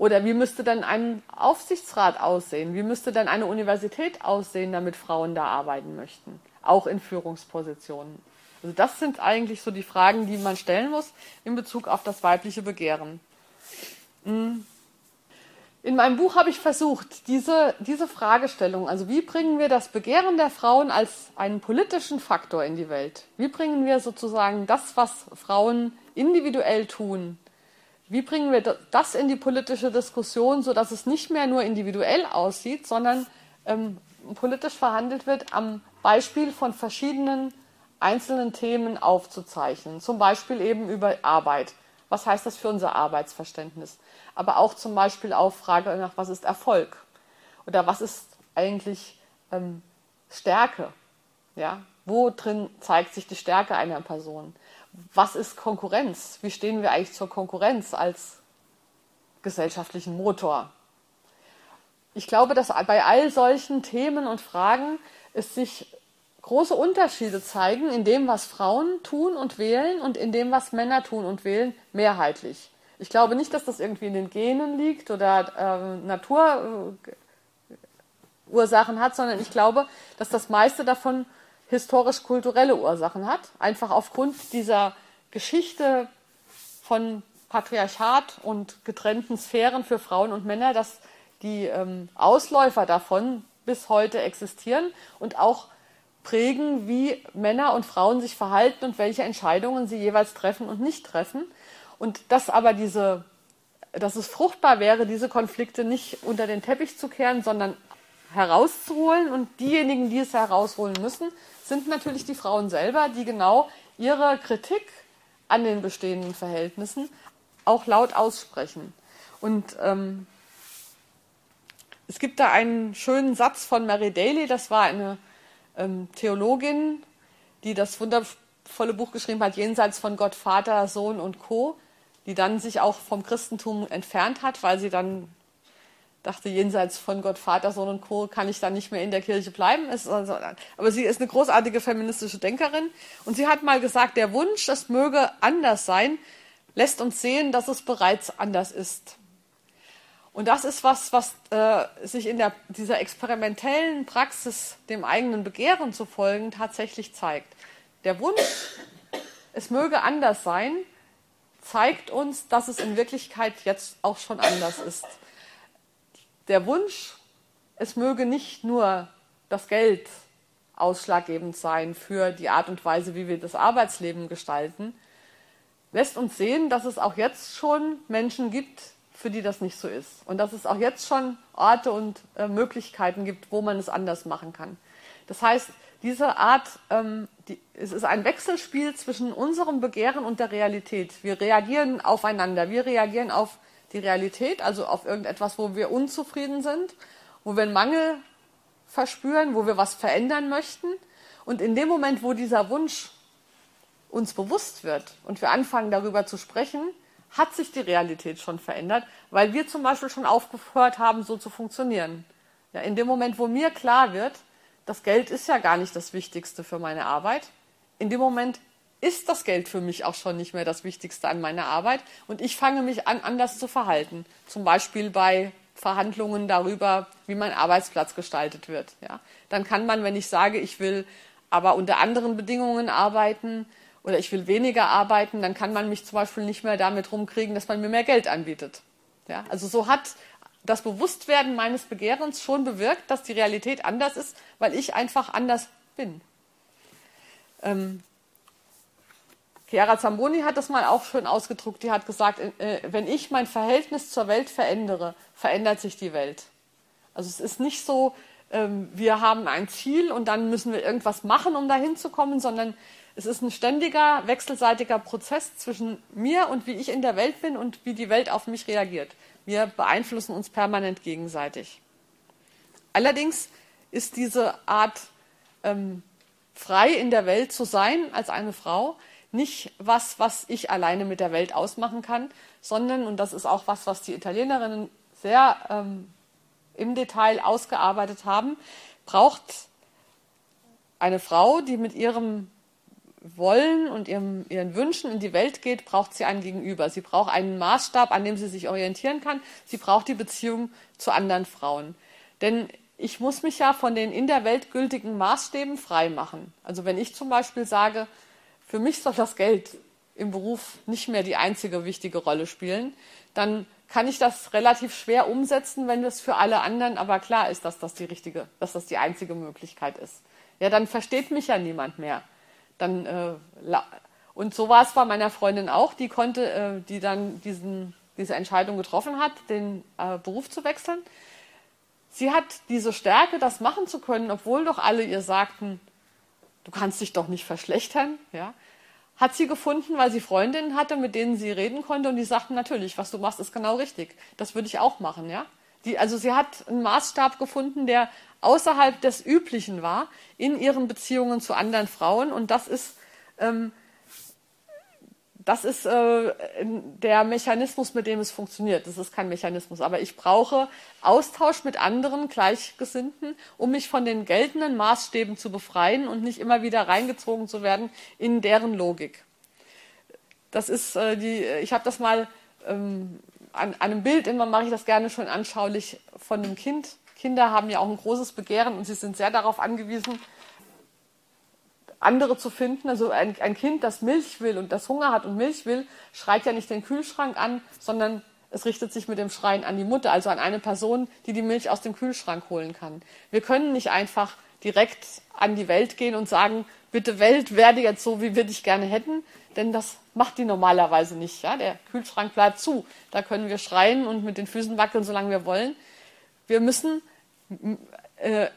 Oder wie müsste denn ein Aufsichtsrat aussehen? Wie müsste denn eine Universität aussehen, damit Frauen da arbeiten möchten? Auch in Führungspositionen. Also das sind eigentlich so die Fragen, die man stellen muss in Bezug auf das weibliche Begehren. Hm. In meinem Buch habe ich versucht, diese, diese Fragestellung, also wie bringen wir das Begehren der Frauen als einen politischen Faktor in die Welt? Wie bringen wir sozusagen das, was Frauen individuell tun, wie bringen wir das in die politische Diskussion, sodass es nicht mehr nur individuell aussieht, sondern ähm, politisch verhandelt wird, am Beispiel von verschiedenen einzelnen Themen aufzuzeichnen. Zum Beispiel eben über Arbeit. Was heißt das für unser Arbeitsverständnis? Aber auch zum Beispiel auf Frage nach, was ist Erfolg? Oder was ist eigentlich ähm, Stärke? Ja? Wo drin zeigt sich die Stärke einer Person? Was ist Konkurrenz? Wie stehen wir eigentlich zur Konkurrenz als gesellschaftlichen Motor? Ich glaube, dass bei all solchen Themen und Fragen es sich große Unterschiede zeigen in dem, was Frauen tun und wählen und in dem, was Männer tun und wählen, mehrheitlich. Ich glaube nicht, dass das irgendwie in den Genen liegt oder äh, Naturursachen äh, hat, sondern ich glaube, dass das meiste davon historisch-kulturelle Ursachen hat, einfach aufgrund dieser Geschichte von Patriarchat und getrennten Sphären für Frauen und Männer, dass die ähm, Ausläufer davon bis heute existieren und auch prägen, wie Männer und Frauen sich verhalten und welche Entscheidungen sie jeweils treffen und nicht treffen. Und dass aber diese, dass es fruchtbar wäre, diese Konflikte nicht unter den Teppich zu kehren, sondern herauszuholen und diejenigen, die es herausholen müssen, sind natürlich die Frauen selber, die genau ihre Kritik an den bestehenden Verhältnissen auch laut aussprechen. Und ähm, es gibt da einen schönen Satz von Mary Daly, das war eine ähm, Theologin, die das wundervolle Buch geschrieben hat, Jenseits von Gott, Vater, Sohn und Co., die dann sich auch vom Christentum entfernt hat, weil sie dann dachte, jenseits von Gott, Vater, Sohn und Co. kann ich dann nicht mehr in der Kirche bleiben. Aber sie ist eine großartige feministische Denkerin und sie hat mal gesagt, der Wunsch, es möge anders sein, lässt uns sehen, dass es bereits anders ist. Und das ist was, was äh, sich in der, dieser experimentellen Praxis, dem eigenen Begehren zu folgen, tatsächlich zeigt. Der Wunsch, es möge anders sein, zeigt uns, dass es in Wirklichkeit jetzt auch schon anders ist. Der Wunsch, es möge nicht nur das Geld ausschlaggebend sein für die Art und Weise, wie wir das Arbeitsleben gestalten, lässt uns sehen, dass es auch jetzt schon Menschen gibt, für die das nicht so ist. Und dass es auch jetzt schon Orte und äh, Möglichkeiten gibt, wo man es anders machen kann. Das heißt, diese Art, ähm, die, es ist ein Wechselspiel zwischen unserem Begehren und der Realität. Wir reagieren aufeinander. Wir reagieren auf die Realität, also auf irgendetwas, wo wir unzufrieden sind, wo wir einen Mangel verspüren, wo wir was verändern möchten. Und in dem Moment, wo dieser Wunsch uns bewusst wird und wir anfangen darüber zu sprechen, hat sich die Realität schon verändert, weil wir zum Beispiel schon aufgehört haben, so zu funktionieren. Ja, in dem Moment, wo mir klar wird, das Geld ist ja gar nicht das Wichtigste für meine Arbeit, in dem Moment ist das Geld für mich auch schon nicht mehr das Wichtigste an meiner Arbeit und ich fange mich an, anders zu verhalten. Zum Beispiel bei Verhandlungen darüber, wie mein Arbeitsplatz gestaltet wird. Ja, dann kann man, wenn ich sage, ich will aber unter anderen Bedingungen arbeiten, oder ich will weniger arbeiten, dann kann man mich zum Beispiel nicht mehr damit rumkriegen, dass man mir mehr Geld anbietet. Ja, also so hat das Bewusstwerden meines Begehrens schon bewirkt, dass die Realität anders ist, weil ich einfach anders bin. Ähm, Chiara Zamboni hat das mal auch schön ausgedruckt. Die hat gesagt, äh, wenn ich mein Verhältnis zur Welt verändere, verändert sich die Welt. Also es ist nicht so, ähm, wir haben ein Ziel und dann müssen wir irgendwas machen, um dahin zu kommen, sondern es ist ein ständiger, wechselseitiger Prozess zwischen mir und wie ich in der Welt bin und wie die Welt auf mich reagiert. Wir beeinflussen uns permanent gegenseitig. Allerdings ist diese Art, ähm, frei in der Welt zu sein als eine Frau, nicht was, was ich alleine mit der Welt ausmachen kann, sondern, und das ist auch was, was die Italienerinnen sehr ähm, im Detail ausgearbeitet haben, braucht eine Frau, die mit ihrem wollen und ihrem, ihren Wünschen in die Welt geht, braucht sie einen Gegenüber. Sie braucht einen Maßstab, an dem sie sich orientieren kann. Sie braucht die Beziehung zu anderen Frauen. Denn ich muss mich ja von den in der Welt gültigen Maßstäben frei machen. Also wenn ich zum Beispiel sage, für mich soll das Geld im Beruf nicht mehr die einzige wichtige Rolle spielen, dann kann ich das relativ schwer umsetzen, wenn es für alle anderen aber klar ist, dass das die richtige, dass das die einzige Möglichkeit ist. Ja, dann versteht mich ja niemand mehr dann äh, und so war es bei meiner Freundin auch, die konnte, äh, die dann diesen, diese Entscheidung getroffen hat, den äh, Beruf zu wechseln. Sie hat diese Stärke, das machen zu können, obwohl doch alle ihr sagten, du kannst dich doch nicht verschlechtern, ja, hat sie gefunden, weil sie Freundinnen hatte, mit denen sie reden konnte und die sagten natürlich, was du machst, ist genau richtig. Das würde ich auch machen, ja. Die, also sie hat einen Maßstab gefunden, der außerhalb des Üblichen war in ihren Beziehungen zu anderen Frauen. Und das ist, ähm, das ist äh, der Mechanismus, mit dem es funktioniert. Das ist kein Mechanismus. Aber ich brauche Austausch mit anderen Gleichgesinnten, um mich von den geltenden Maßstäben zu befreien und nicht immer wieder reingezogen zu werden in deren Logik. Das ist äh, die, ich habe das mal ähm, an, an einem Bild, immer mache ich das gerne schon anschaulich von einem Kind Kinder haben ja auch ein großes Begehren und sie sind sehr darauf angewiesen, andere zu finden. Also ein, ein, Kind, das Milch will und das Hunger hat und Milch will, schreit ja nicht den Kühlschrank an, sondern es richtet sich mit dem Schreien an die Mutter, also an eine Person, die die Milch aus dem Kühlschrank holen kann. Wir können nicht einfach direkt an die Welt gehen und sagen, bitte Welt, werde jetzt so, wie wir dich gerne hätten, denn das macht die normalerweise nicht. Ja? Der Kühlschrank bleibt zu. Da können wir schreien und mit den Füßen wackeln, solange wir wollen. Wir müssen äh,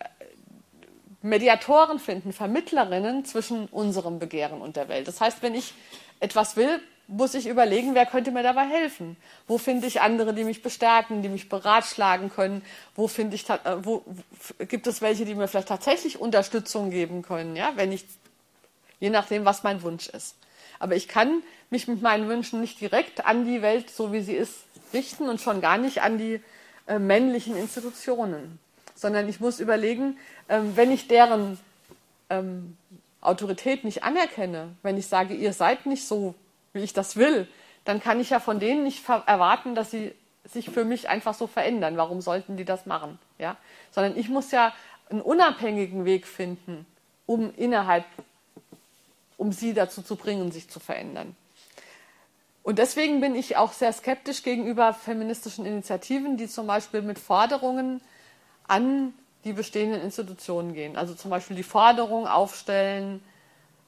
Mediatoren finden, Vermittlerinnen zwischen unserem Begehren und der Welt. Das heißt, wenn ich etwas will, muss ich überlegen, wer könnte mir dabei helfen? Wo finde ich andere, die mich bestärken, die mich beratschlagen können? Wo finde ich, äh, wo, gibt es welche, die mir vielleicht tatsächlich Unterstützung geben können? Ja, wenn ich, je nachdem, was mein Wunsch ist. Aber ich kann mich mit meinen Wünschen nicht direkt an die Welt, so wie sie ist, richten und schon gar nicht an die äh, männlichen Institutionen, sondern ich muss überlegen, wenn ich deren ähm, Autorität nicht anerkenne, wenn ich sage, ihr seid nicht so, wie ich das will, dann kann ich ja von denen nicht erwarten, dass sie sich für mich einfach so verändern. Warum sollten die das machen? Ja? Sondern ich muss ja einen unabhängigen Weg finden, um innerhalb, um sie dazu zu bringen, sich zu verändern. Und deswegen bin ich auch sehr skeptisch gegenüber feministischen Initiativen, die zum Beispiel mit Forderungen an die bestehenden Institutionen gehen. Also zum Beispiel die Forderung aufstellen,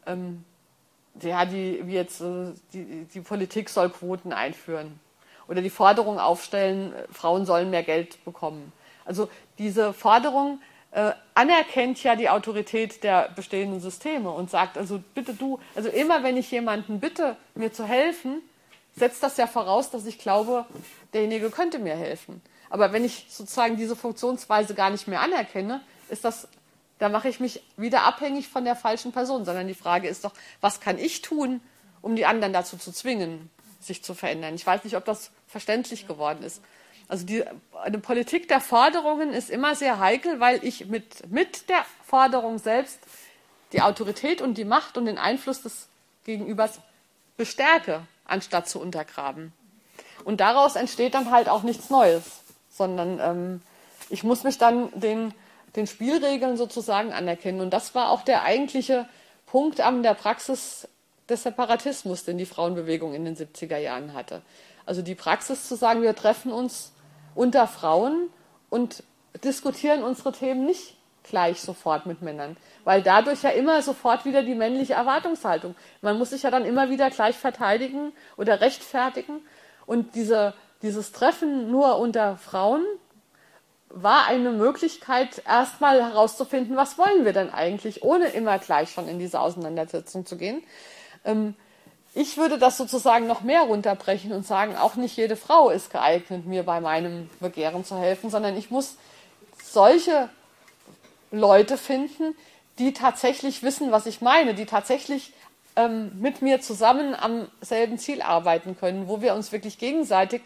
ähm, ja, die, wie jetzt, äh, die, die Politik soll Quoten einführen. Oder die Forderung aufstellen, äh, Frauen sollen mehr Geld bekommen. Also diese Forderung äh, anerkennt ja die Autorität der bestehenden Systeme und sagt, also bitte du, also immer wenn ich jemanden bitte, mir zu helfen, setzt das ja voraus, dass ich glaube, derjenige könnte mir helfen. Aber wenn ich sozusagen diese Funktionsweise gar nicht mehr anerkenne, ist das, da mache ich mich wieder abhängig von der falschen Person, sondern die Frage ist doch, was kann ich tun, um die anderen dazu zu zwingen, sich zu verändern? Ich weiß nicht, ob das verständlich geworden ist. Also die, eine Politik der Forderungen ist immer sehr heikel, weil ich mit, mit der Forderung selbst die Autorität und die Macht und den Einfluss des Gegenübers bestärke, anstatt zu untergraben. Und daraus entsteht dann halt auch nichts Neues sondern ähm, ich muss mich dann den, den Spielregeln sozusagen anerkennen. Und das war auch der eigentliche Punkt an der Praxis des Separatismus, den die Frauenbewegung in den 70er Jahren hatte. Also die Praxis zu sagen, wir treffen uns unter Frauen und diskutieren unsere Themen nicht gleich sofort mit Männern, weil dadurch ja immer sofort wieder die männliche Erwartungshaltung. Man muss sich ja dann immer wieder gleich verteidigen oder rechtfertigen und diese dieses Treffen nur unter Frauen war eine Möglichkeit, erstmal herauszufinden, was wollen wir denn eigentlich, ohne immer gleich schon in diese Auseinandersetzung zu gehen. Ähm, ich würde das sozusagen noch mehr runterbrechen und sagen, auch nicht jede Frau ist geeignet, mir bei meinem Begehren zu helfen, sondern ich muss solche Leute finden, die tatsächlich wissen, was ich meine, die tatsächlich ähm, mit mir zusammen am selben Ziel arbeiten können, wo wir uns wirklich gegenseitig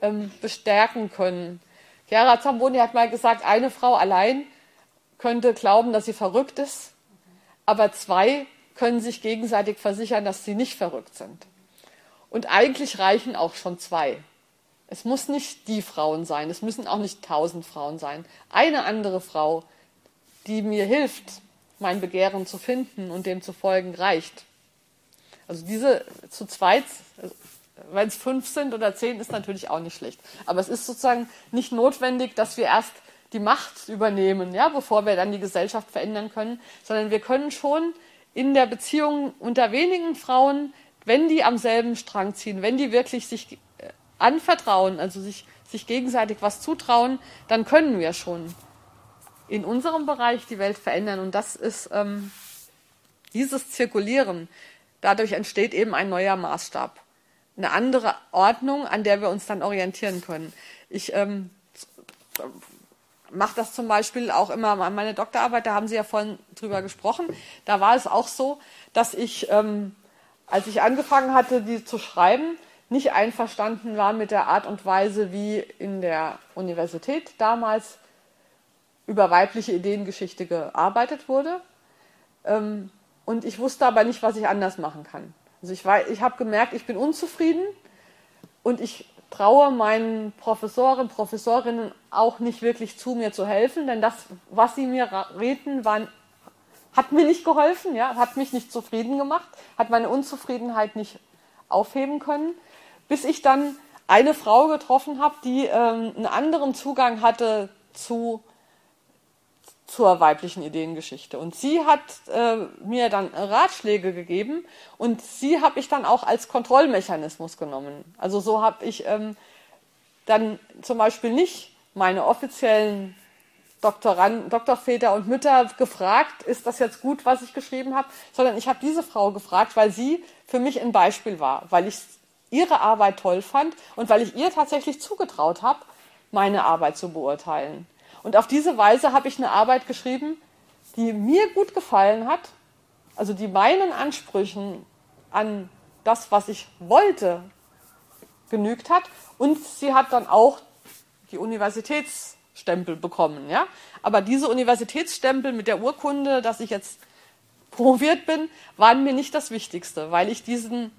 ähm, bestärken können. Chiara Zamboni hat mal gesagt, eine Frau allein könnte glauben, dass sie verrückt ist, aber zwei können sich gegenseitig versichern, dass sie nicht verrückt sind. Und eigentlich reichen auch schon zwei. Es muss nicht die Frauen sein, es müssen auch nicht tausend Frauen sein. Eine andere Frau, die mir hilft, mein Begehren zu finden und dem zu folgen, reicht. Also diese zu zweit, wenn es fünf sind oder zehn, ist natürlich auch nicht schlecht. Aber es ist sozusagen nicht notwendig, dass wir erst die Macht übernehmen, ja, bevor wir dann die Gesellschaft verändern können, sondern wir können schon in der Beziehung unter wenigen Frauen, wenn die am selben Strang ziehen, wenn die wirklich sich äh, anvertrauen, also sich, sich gegenseitig was zutrauen, dann können wir schon in unserem Bereich die Welt verändern. Und das ist ähm, dieses Zirkulieren. Dadurch entsteht eben ein neuer Maßstab eine andere Ordnung, an der wir uns dann orientieren können. Ich ähm, mache das zum Beispiel auch immer an meine Doktorarbeit, da haben Sie ja vorhin drüber gesprochen. Da war es auch so, dass ich, ähm, als ich angefangen hatte, die zu schreiben, nicht einverstanden war mit der Art und Weise, wie in der Universität damals über weibliche Ideengeschichte gearbeitet wurde. Ähm, und ich wusste aber nicht, was ich anders machen kann. Also ich, ich habe gemerkt, ich bin unzufrieden und ich traue meinen Professoren, Professorinnen auch nicht wirklich zu, mir zu helfen, denn das, was sie mir reden, waren, hat mir nicht geholfen, ja, hat mich nicht zufrieden gemacht, hat meine Unzufriedenheit nicht aufheben können, bis ich dann eine Frau getroffen habe, die ähm, einen anderen Zugang hatte zu zur weiblichen Ideengeschichte. Und sie hat äh, mir dann Ratschläge gegeben und sie habe ich dann auch als Kontrollmechanismus genommen. Also so habe ich ähm, dann zum Beispiel nicht meine offiziellen Doktoranden, Doktorväter und Mütter gefragt, ist das jetzt gut, was ich geschrieben habe, sondern ich habe diese Frau gefragt, weil sie für mich ein Beispiel war, weil ich ihre Arbeit toll fand und weil ich ihr tatsächlich zugetraut habe, meine Arbeit zu beurteilen. Und auf diese Weise habe ich eine Arbeit geschrieben, die mir gut gefallen hat, also die meinen Ansprüchen an das, was ich wollte, genügt hat. Und sie hat dann auch die Universitätsstempel bekommen, ja. Aber diese Universitätsstempel mit der Urkunde, dass ich jetzt promoviert bin, waren mir nicht das Wichtigste, weil ich diesen,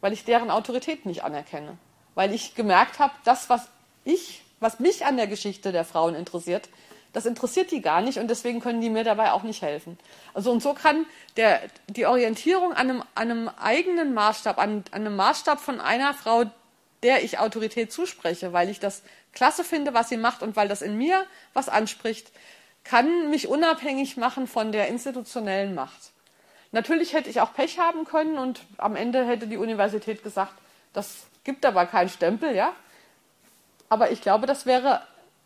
weil ich deren Autorität nicht anerkenne. Weil ich gemerkt habe, das, was ich, was mich an der Geschichte der Frauen interessiert, das interessiert die gar nicht und deswegen können die mir dabei auch nicht helfen. Also und so kann der, die Orientierung an einem, an einem eigenen Maßstab, an, an einem Maßstab von einer Frau, der ich Autorität zuspreche, weil ich das klasse finde, was sie macht und weil das in mir was anspricht, kann mich unabhängig machen von der institutionellen Macht. Natürlich hätte ich auch Pech haben können und am Ende hätte die Universität gesagt, das gibt aber keinen Stempel, ja. Aber ich glaube, das wäre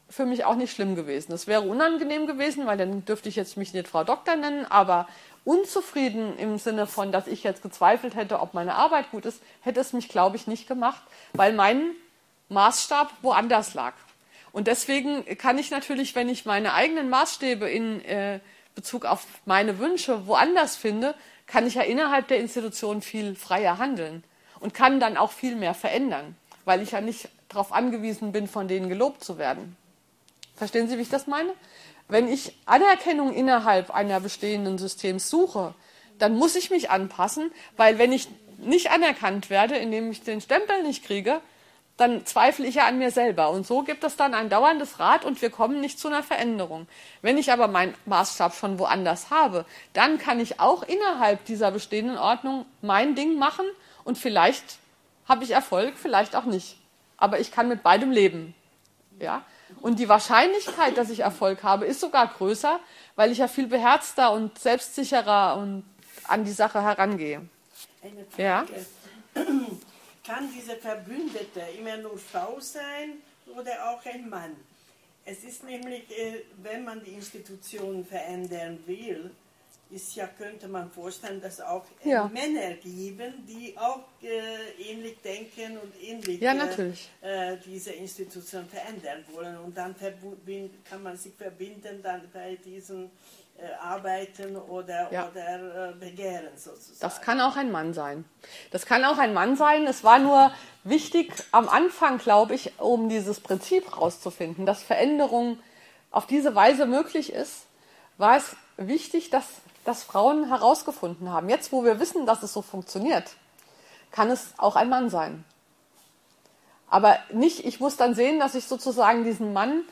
für mich auch nicht schlimm gewesen. Es wäre unangenehm gewesen, weil dann dürfte ich jetzt mich nicht Frau Doktor nennen, aber unzufrieden im Sinne von, dass ich jetzt gezweifelt hätte, ob meine Arbeit gut ist, hätte es mich, glaube ich, nicht gemacht, weil mein Maßstab woanders lag. Und deswegen kann ich natürlich, wenn ich meine eigenen Maßstäbe in äh, Bezug auf meine Wünsche woanders finde, kann ich ja innerhalb der Institution viel freier handeln und kann dann auch viel mehr verändern, weil ich ja nicht darauf angewiesen bin, von denen gelobt zu werden. Verstehen Sie, wie ich das meine? Wenn ich Anerkennung innerhalb einer bestehenden Systems suche, dann muss ich mich anpassen, weil wenn ich nicht anerkannt werde, indem ich den Stempel nicht kriege, dann zweifle ich ja an mir selber. Und so gibt es dann ein dauerndes Rad und wir kommen nicht zu einer Veränderung. Wenn ich aber meinen Maßstab schon woanders habe, dann kann ich auch innerhalb dieser bestehenden Ordnung mein Ding machen und vielleicht habe ich Erfolg, vielleicht auch nicht. Aber ich kann mit beidem leben. Ja? Und die Wahrscheinlichkeit, dass ich Erfolg habe, ist sogar größer, weil ich ja viel beherzter und selbstsicherer und an die Sache herangehe. Eine Frage. Ja? Kann diese Verbündete immer nur Frau sein oder auch ein Mann? Es ist nämlich, äh, wenn man die Institution verändern will, ist ja, könnte man vorstellen, dass auch äh, ja. Männer geben, die auch äh, ähnlich denken und ähnlich ja, äh, diese Institution verändern wollen. Und dann kann man sich verbinden dann bei diesen äh, Arbeiten oder, ja. oder äh, Begehren sozusagen. Das kann auch ein Mann sein. Das kann auch ein Mann sein. Es war nur wichtig am Anfang, glaube ich, um dieses Prinzip herauszufinden, dass Veränderung auf diese Weise möglich ist, war es wichtig, dass das Frauen herausgefunden haben. Jetzt, wo wir wissen, dass es so funktioniert, kann es auch ein Mann sein. Aber nicht, ich muss dann sehen, dass ich sozusagen diesen Mann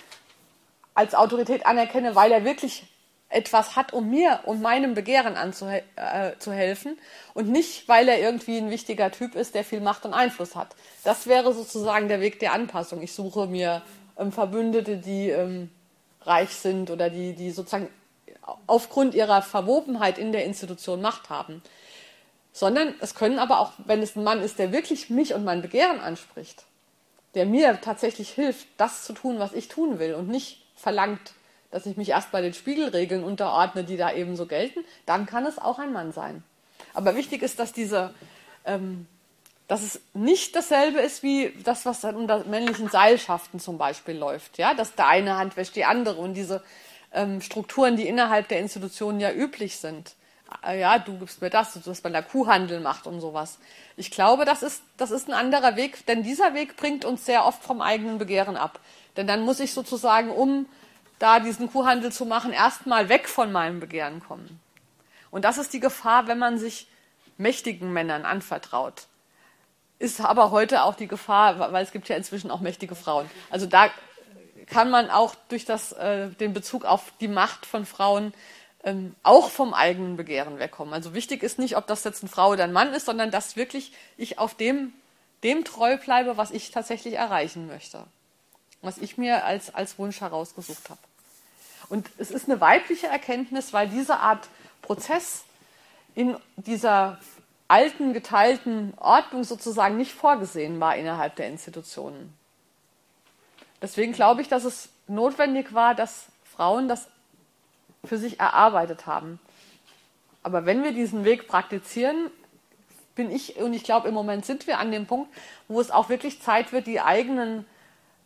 als Autorität anerkenne, weil er wirklich etwas hat, um mir und meinem Begehren anzuhelfen äh, und nicht, weil er irgendwie ein wichtiger Typ ist, der viel Macht und Einfluss hat. Das wäre sozusagen der Weg der Anpassung. Ich suche mir ähm, Verbündete, die ähm, reich sind oder die, die sozusagen aufgrund ihrer Verwobenheit in der Institution Macht haben. Sondern es können aber auch, wenn es ein Mann ist, der wirklich mich und mein Begehren anspricht, der mir tatsächlich hilft, das zu tun, was ich tun will und nicht verlangt, dass ich mich erst bei den Spiegelregeln unterordne, die da eben so gelten, dann kann es auch ein Mann sein. Aber wichtig ist, dass diese, ähm, dass es nicht dasselbe ist wie das, was dann unter männlichen Seilschaften zum Beispiel läuft, ja, dass der eine Hand wäscht die andere und diese ähm, Strukturen, die innerhalb der Institutionen ja üblich sind. Äh, ja, du gibst mir das, dass man da Kuhhandel macht und sowas. Ich glaube, das ist, das ist ein anderer Weg, denn dieser Weg bringt uns sehr oft vom eigenen Begehren ab. Denn dann muss ich sozusagen, um da diesen Kuhhandel zu machen, erstmal weg von meinem Begehren kommen. Und das ist die Gefahr, wenn man sich mächtigen Männern anvertraut. Ist aber heute auch die Gefahr, weil es gibt ja inzwischen auch mächtige Frauen. Also da kann man auch durch das, äh, den Bezug auf die Macht von Frauen ähm, auch vom eigenen Begehren wegkommen. Also wichtig ist nicht, ob das jetzt eine Frau oder ein Mann ist, sondern dass wirklich ich auf dem, dem treu bleibe, was ich tatsächlich erreichen möchte. Was ich mir als, als Wunsch herausgesucht habe. Und es ist eine weibliche Erkenntnis, weil diese Art Prozess in dieser alten, geteilten Ordnung sozusagen nicht vorgesehen war innerhalb der Institutionen. Deswegen glaube ich, dass es notwendig war, dass Frauen das für sich erarbeitet haben. Aber wenn wir diesen Weg praktizieren, bin ich, und ich glaube, im Moment sind wir an dem Punkt, wo es auch wirklich Zeit wird, die eigenen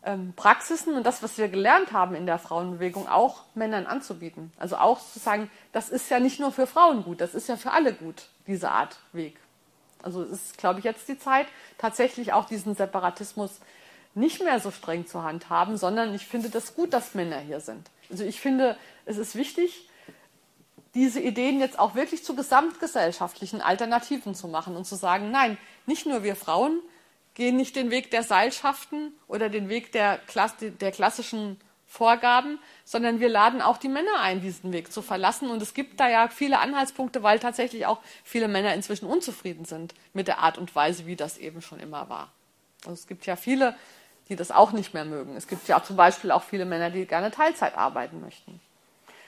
ähm, Praxisen und das, was wir gelernt haben in der Frauenbewegung, auch Männern anzubieten. Also auch zu sagen, das ist ja nicht nur für Frauen gut, das ist ja für alle gut, diese Art Weg. Also es ist, glaube ich, jetzt die Zeit, tatsächlich auch diesen Separatismus nicht mehr so streng zu handhaben, sondern ich finde das gut, dass Männer hier sind. Also ich finde, es ist wichtig, diese Ideen jetzt auch wirklich zu gesamtgesellschaftlichen Alternativen zu machen und zu sagen, nein, nicht nur wir Frauen gehen nicht den Weg der Seilschaften oder den Weg der, Klass der klassischen Vorgaben, sondern wir laden auch die Männer ein, diesen Weg zu verlassen. Und es gibt da ja viele Anhaltspunkte, weil tatsächlich auch viele Männer inzwischen unzufrieden sind mit der Art und Weise, wie das eben schon immer war. Also es gibt ja viele, die das auch nicht mehr mögen. Es gibt ja zum Beispiel auch viele Männer, die gerne Teilzeit arbeiten möchten.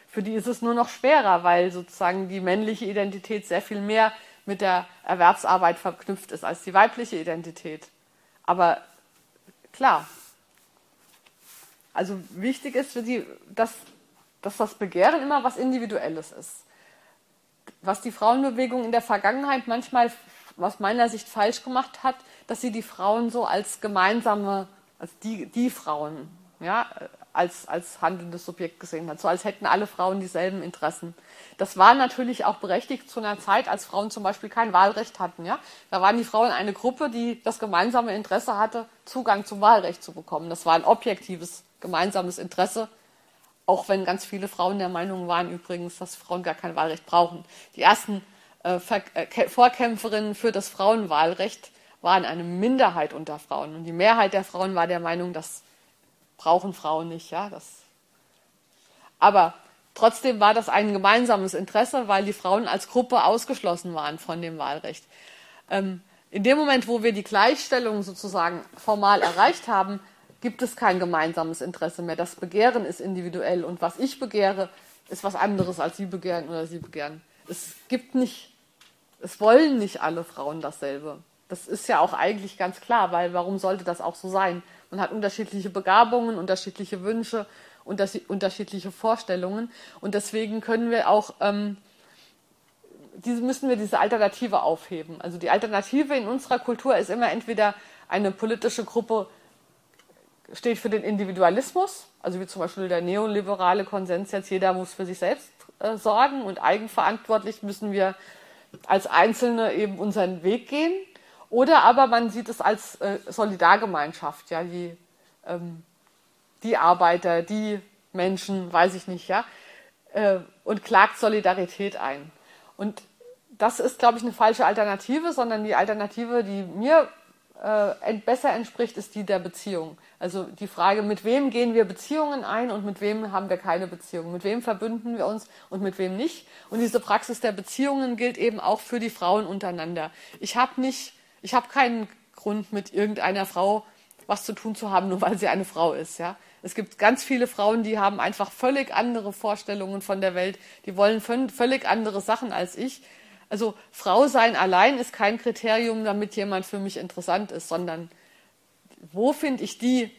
Für die ist es nur noch schwerer, weil sozusagen die männliche Identität sehr viel mehr mit der Erwerbsarbeit verknüpft ist als die weibliche Identität. Aber klar, also wichtig ist für sie, dass, dass das Begehren immer was Individuelles ist. Was die Frauenbewegung in der Vergangenheit manchmal aus meiner Sicht falsch gemacht hat, dass sie die Frauen so als gemeinsame, als die, die Frauen, ja, als, als handelndes Subjekt gesehen hat, so als hätten alle Frauen dieselben Interessen. Das war natürlich auch berechtigt zu einer Zeit, als Frauen zum Beispiel kein Wahlrecht hatten. Ja? Da waren die Frauen eine Gruppe, die das gemeinsame Interesse hatte, Zugang zum Wahlrecht zu bekommen. Das war ein objektives gemeinsames Interesse, auch wenn ganz viele Frauen der Meinung waren übrigens, dass Frauen gar kein Wahlrecht brauchen. Die ersten äh, äh Vorkämpferinnen für das Frauenwahlrecht waren eine Minderheit unter Frauen. Und die Mehrheit der Frauen war der Meinung, dass brauchen Frauen nicht, ja. Das aber trotzdem war das ein gemeinsames Interesse, weil die Frauen als Gruppe ausgeschlossen waren von dem Wahlrecht. Ähm, in dem Moment, wo wir die Gleichstellung sozusagen formal erreicht haben, gibt es kein gemeinsames Interesse mehr. Das Begehren ist individuell und was ich begehre, ist was anderes als Sie begehren oder Sie begehren. Es gibt nicht, es wollen nicht alle Frauen dasselbe. Das ist ja auch eigentlich ganz klar, weil warum sollte das auch so sein? Man hat unterschiedliche Begabungen, unterschiedliche Wünsche, unterschiedliche Vorstellungen. Und deswegen können wir auch, ähm, diese, müssen wir diese Alternative aufheben. Also die Alternative in unserer Kultur ist immer entweder eine politische Gruppe, steht für den Individualismus, also wie zum Beispiel der neoliberale Konsens jetzt, jeder muss für sich selbst äh, sorgen und eigenverantwortlich müssen wir als Einzelne eben unseren Weg gehen. Oder aber man sieht es als äh, Solidargemeinschaft, ja, die, ähm, die Arbeiter, die Menschen, weiß ich nicht, ja, äh, und klagt Solidarität ein. Und das ist, glaube ich, eine falsche Alternative, sondern die Alternative, die mir äh, besser entspricht, ist die der Beziehung. Also die Frage, mit wem gehen wir Beziehungen ein und mit wem haben wir keine Beziehungen? Mit wem verbünden wir uns und mit wem nicht? Und diese Praxis der Beziehungen gilt eben auch für die Frauen untereinander. Ich habe nicht ich habe keinen Grund, mit irgendeiner Frau was zu tun zu haben, nur weil sie eine Frau ist. Ja? Es gibt ganz viele Frauen, die haben einfach völlig andere Vorstellungen von der Welt. Die wollen völlig andere Sachen als ich. Also Frau sein allein ist kein Kriterium, damit jemand für mich interessant ist, sondern wo finde ich die,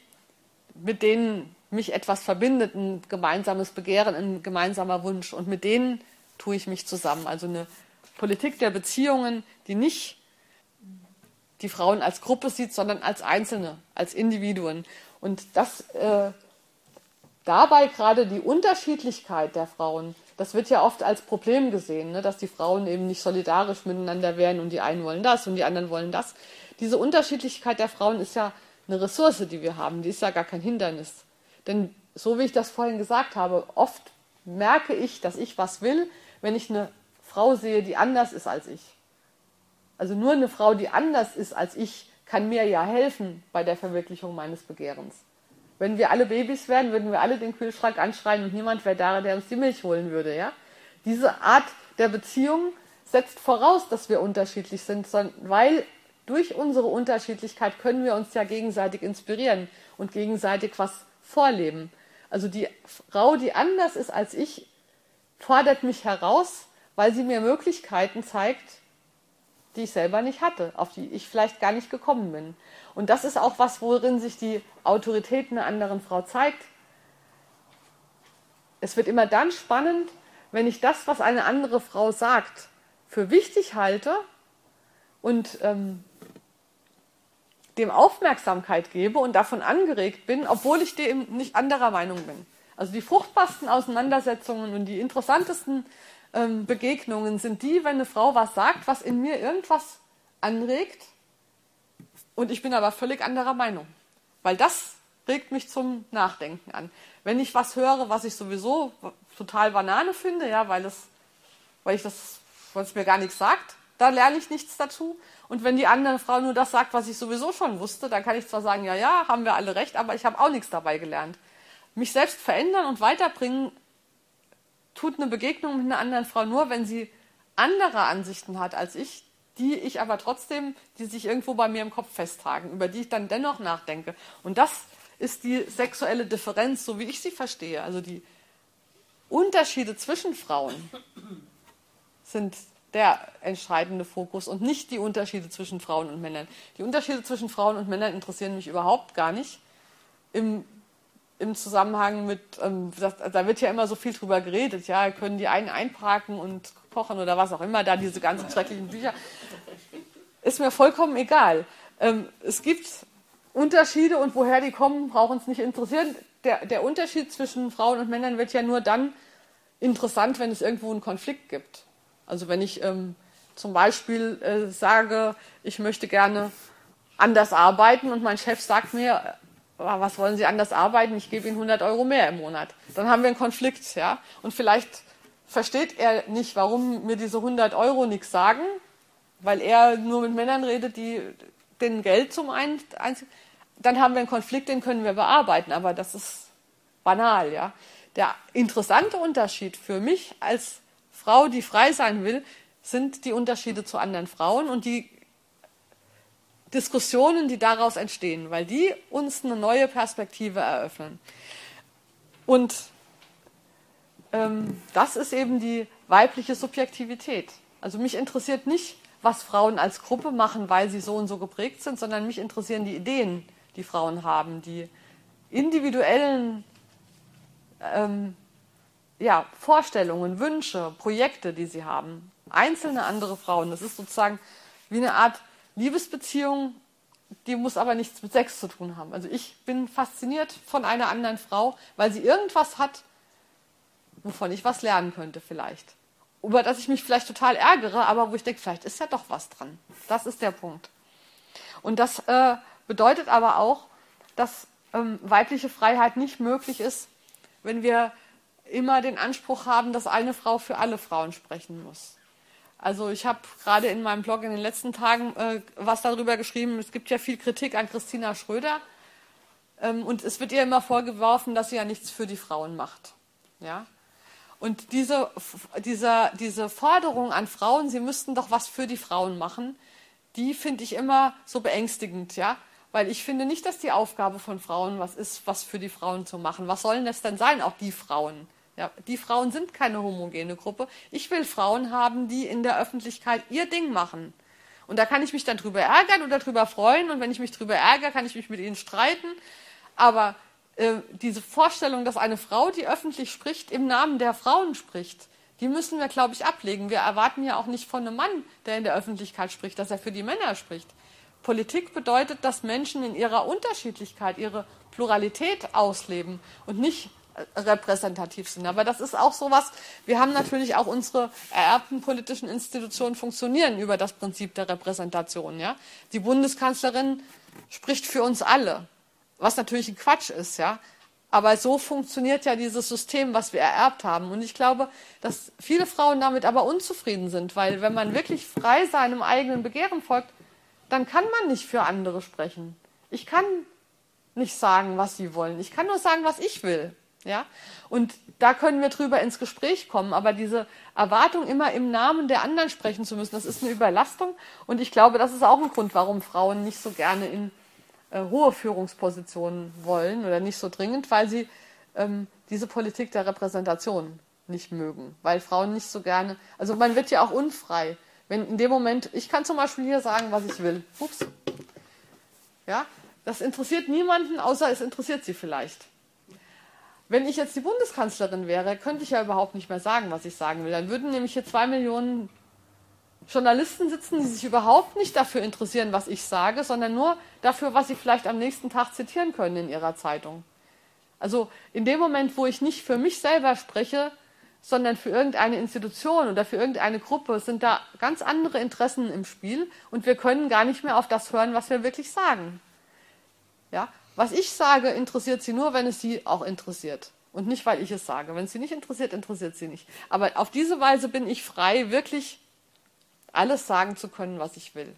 mit denen mich etwas verbindet, ein gemeinsames Begehren, ein gemeinsamer Wunsch. Und mit denen tue ich mich zusammen. Also eine Politik der Beziehungen, die nicht die Frauen als Gruppe sieht, sondern als Einzelne, als Individuen. Und das äh, dabei gerade die Unterschiedlichkeit der Frauen, das wird ja oft als Problem gesehen, ne, dass die Frauen eben nicht solidarisch miteinander wären und die einen wollen das und die anderen wollen das. Diese Unterschiedlichkeit der Frauen ist ja eine Ressource, die wir haben, die ist ja gar kein Hindernis. Denn so wie ich das vorhin gesagt habe, oft merke ich, dass ich was will, wenn ich eine Frau sehe, die anders ist als ich. Also nur eine Frau, die anders ist als ich, kann mir ja helfen bei der Verwirklichung meines Begehrens. Wenn wir alle Babys wären, würden wir alle den Kühlschrank anschreien und niemand wäre da, der uns die Milch holen würde. Ja? Diese Art der Beziehung setzt voraus, dass wir unterschiedlich sind, weil durch unsere Unterschiedlichkeit können wir uns ja gegenseitig inspirieren und gegenseitig was vorleben. Also die Frau, die anders ist als ich, fordert mich heraus, weil sie mir Möglichkeiten zeigt, die ich selber nicht hatte, auf die ich vielleicht gar nicht gekommen bin. Und das ist auch was, worin sich die Autorität einer anderen Frau zeigt. Es wird immer dann spannend, wenn ich das, was eine andere Frau sagt, für wichtig halte und ähm, dem Aufmerksamkeit gebe und davon angeregt bin, obwohl ich dem nicht anderer Meinung bin. Also die fruchtbarsten Auseinandersetzungen und die interessantesten ähm, Begegnungen sind die, wenn eine Frau was sagt, was in mir irgendwas anregt und ich bin aber völlig anderer Meinung. weil das regt mich zum Nachdenken an. Wenn ich was höre, was ich sowieso total Banane finde, ja, weil es, weil ich das, weil es mir gar nichts sagt, da lerne ich nichts dazu. Und wenn die andere Frau nur das sagt, was ich sowieso schon wusste, dann kann ich zwar sagen, ja, ja, haben wir alle recht, aber ich habe auch nichts dabei gelernt. Mich selbst verändern und weiterbringen tut eine Begegnung mit einer anderen Frau nur, wenn sie andere Ansichten hat als ich, die ich aber trotzdem, die sich irgendwo bei mir im Kopf festhaken, über die ich dann dennoch nachdenke. Und das ist die sexuelle Differenz, so wie ich sie verstehe. Also die Unterschiede zwischen Frauen sind der entscheidende Fokus und nicht die Unterschiede zwischen Frauen und Männern. Die Unterschiede zwischen Frauen und Männern interessieren mich überhaupt gar nicht. Im, im Zusammenhang mit, ähm, das, da wird ja immer so viel drüber geredet, ja, können die einen einparken und kochen oder was auch immer, da diese ganzen schrecklichen Bücher. Ist mir vollkommen egal. Ähm, es gibt Unterschiede und woher die kommen, brauchen uns nicht interessieren. Der, der Unterschied zwischen Frauen und Männern wird ja nur dann interessant, wenn es irgendwo einen Konflikt gibt. Also wenn ich ähm, zum Beispiel äh, sage, ich möchte gerne anders arbeiten und mein Chef sagt mir, was wollen Sie anders arbeiten? Ich gebe Ihnen 100 Euro mehr im Monat. Dann haben wir einen Konflikt, ja. Und vielleicht versteht er nicht, warum mir diese 100 Euro nichts sagen, weil er nur mit Männern redet, die den Geld zum einen, dann haben wir einen Konflikt, den können wir bearbeiten, aber das ist banal, ja. Der interessante Unterschied für mich als Frau, die frei sein will, sind die Unterschiede zu anderen Frauen und die Diskussionen, die daraus entstehen, weil die uns eine neue Perspektive eröffnen. Und ähm, das ist eben die weibliche Subjektivität. Also mich interessiert nicht, was Frauen als Gruppe machen, weil sie so und so geprägt sind, sondern mich interessieren die Ideen, die Frauen haben, die individuellen ähm, ja, Vorstellungen, Wünsche, Projekte, die sie haben. Einzelne andere Frauen. Das ist sozusagen wie eine Art Liebesbeziehung, die muss aber nichts mit Sex zu tun haben. Also ich bin fasziniert von einer anderen Frau, weil sie irgendwas hat, wovon ich was lernen könnte vielleicht. Über das ich mich vielleicht total ärgere, aber wo ich denke, vielleicht ist ja doch was dran. Das ist der Punkt. Und das äh, bedeutet aber auch, dass ähm, weibliche Freiheit nicht möglich ist, wenn wir immer den Anspruch haben, dass eine Frau für alle Frauen sprechen muss. Also ich habe gerade in meinem Blog in den letzten Tagen äh, was darüber geschrieben. Es gibt ja viel Kritik an Christina Schröder ähm, und es wird ihr immer vorgeworfen, dass sie ja nichts für die Frauen macht. Ja. Und diese, diese, diese Forderung an Frauen, sie müssten doch was für die Frauen machen, die finde ich immer so beängstigend, ja. Weil ich finde nicht, dass die Aufgabe von Frauen was ist, was für die Frauen zu machen. Was sollen das denn sein, auch die Frauen? Ja, die Frauen sind keine homogene Gruppe. Ich will Frauen haben, die in der Öffentlichkeit ihr Ding machen. Und da kann ich mich dann drüber ärgern oder drüber freuen. Und wenn ich mich drüber ärgere, kann ich mich mit ihnen streiten. Aber äh, diese Vorstellung, dass eine Frau, die öffentlich spricht, im Namen der Frauen spricht, die müssen wir, glaube ich, ablegen. Wir erwarten ja auch nicht von einem Mann, der in der Öffentlichkeit spricht, dass er für die Männer spricht. Politik bedeutet, dass Menschen in ihrer Unterschiedlichkeit ihre Pluralität ausleben und nicht repräsentativ sind. Aber das ist auch so was, wir haben natürlich auch unsere ererbten politischen Institutionen funktionieren über das Prinzip der Repräsentation. Ja? Die Bundeskanzlerin spricht für uns alle, was natürlich ein Quatsch ist, ja. Aber so funktioniert ja dieses System, was wir ererbt haben. Und ich glaube, dass viele Frauen damit aber unzufrieden sind, weil wenn man wirklich frei seinem eigenen Begehren folgt, dann kann man nicht für andere sprechen. Ich kann nicht sagen, was sie wollen. Ich kann nur sagen, was ich will. Ja? Und da können wir drüber ins Gespräch kommen, aber diese Erwartung, immer im Namen der anderen sprechen zu müssen, das ist eine Überlastung. Und ich glaube, das ist auch ein Grund, warum Frauen nicht so gerne in äh, hohe Führungspositionen wollen oder nicht so dringend, weil sie ähm, diese Politik der Repräsentation nicht mögen, weil Frauen nicht so gerne, also man wird ja auch unfrei, wenn in dem Moment, ich kann zum Beispiel hier sagen, was ich will. Ups. Ja, das interessiert niemanden, außer es interessiert sie vielleicht. Wenn ich jetzt die Bundeskanzlerin wäre, könnte ich ja überhaupt nicht mehr sagen, was ich sagen will. Dann würden nämlich hier zwei Millionen Journalisten sitzen, die sich überhaupt nicht dafür interessieren, was ich sage, sondern nur dafür, was sie vielleicht am nächsten Tag zitieren können in ihrer Zeitung. Also in dem Moment, wo ich nicht für mich selber spreche, sondern für irgendeine Institution oder für irgendeine Gruppe, sind da ganz andere Interessen im Spiel und wir können gar nicht mehr auf das hören, was wir wirklich sagen. Ja? Was ich sage, interessiert sie nur, wenn es sie auch interessiert. Und nicht, weil ich es sage. Wenn es sie nicht interessiert, interessiert sie nicht. Aber auf diese Weise bin ich frei, wirklich alles sagen zu können, was ich will.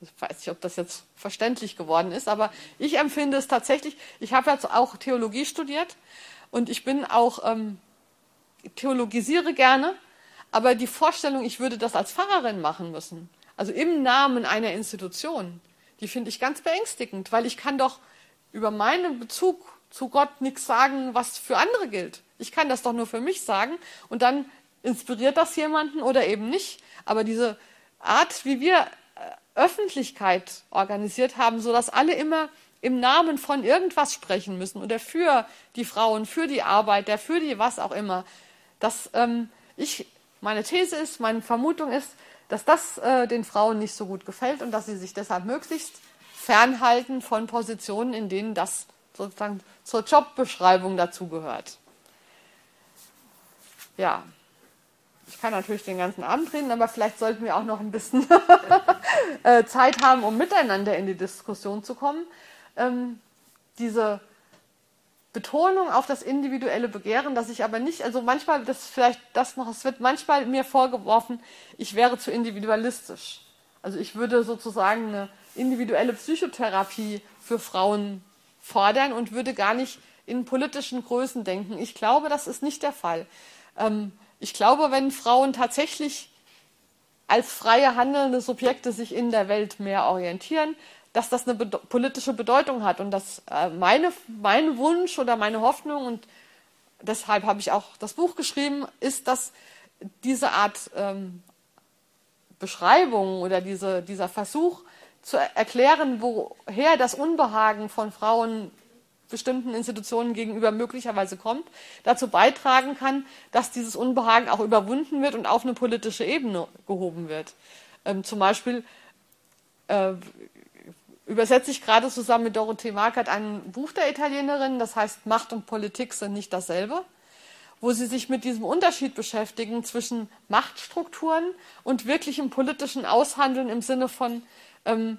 Ich weiß nicht, ob das jetzt verständlich geworden ist, aber ich empfinde es tatsächlich. Ich habe jetzt auch Theologie studiert und ich bin auch, ähm, theologisiere gerne, aber die Vorstellung, ich würde das als Pfarrerin machen müssen, also im Namen einer Institution, die finde ich ganz beängstigend, weil ich kann doch über meinen Bezug zu Gott nichts sagen, was für andere gilt. Ich kann das doch nur für mich sagen und dann inspiriert das jemanden oder eben nicht. Aber diese Art, wie wir äh, Öffentlichkeit organisiert haben, sodass alle immer im Namen von irgendwas sprechen müssen oder für die Frauen, für die Arbeit, der für die was auch immer, dass ähm, ich meine These ist, meine Vermutung ist, dass das äh, den Frauen nicht so gut gefällt und dass sie sich deshalb möglichst fernhalten von Positionen, in denen das sozusagen zur Jobbeschreibung dazugehört. Ja, ich kann natürlich den ganzen Abend reden, aber vielleicht sollten wir auch noch ein bisschen äh, Zeit haben, um miteinander in die Diskussion zu kommen. Ähm, diese Betonung auf das individuelle Begehren, dass ich aber nicht, also manchmal, das vielleicht das noch, es wird manchmal mir vorgeworfen, ich wäre zu individualistisch. Also ich würde sozusagen eine individuelle Psychotherapie für Frauen fordern und würde gar nicht in politischen Größen denken. Ich glaube, das ist nicht der Fall. Ähm, ich glaube, wenn Frauen tatsächlich als freie handelnde Subjekte sich in der Welt mehr orientieren, dass das eine bede politische Bedeutung hat und dass äh, meine, mein Wunsch oder meine Hoffnung und deshalb habe ich auch das Buch geschrieben, ist, dass diese Art ähm, Beschreibung oder diese, dieser Versuch zu erklären, woher das Unbehagen von Frauen bestimmten Institutionen gegenüber möglicherweise kommt, dazu beitragen kann, dass dieses Unbehagen auch überwunden wird und auf eine politische Ebene gehoben wird. Ähm, zum Beispiel äh, übersetze ich gerade zusammen mit Dorothee Markert ein Buch der Italienerin, das heißt Macht und Politik sind nicht dasselbe, wo sie sich mit diesem Unterschied beschäftigen zwischen Machtstrukturen und wirklichem politischen Aushandeln im Sinne von ähm,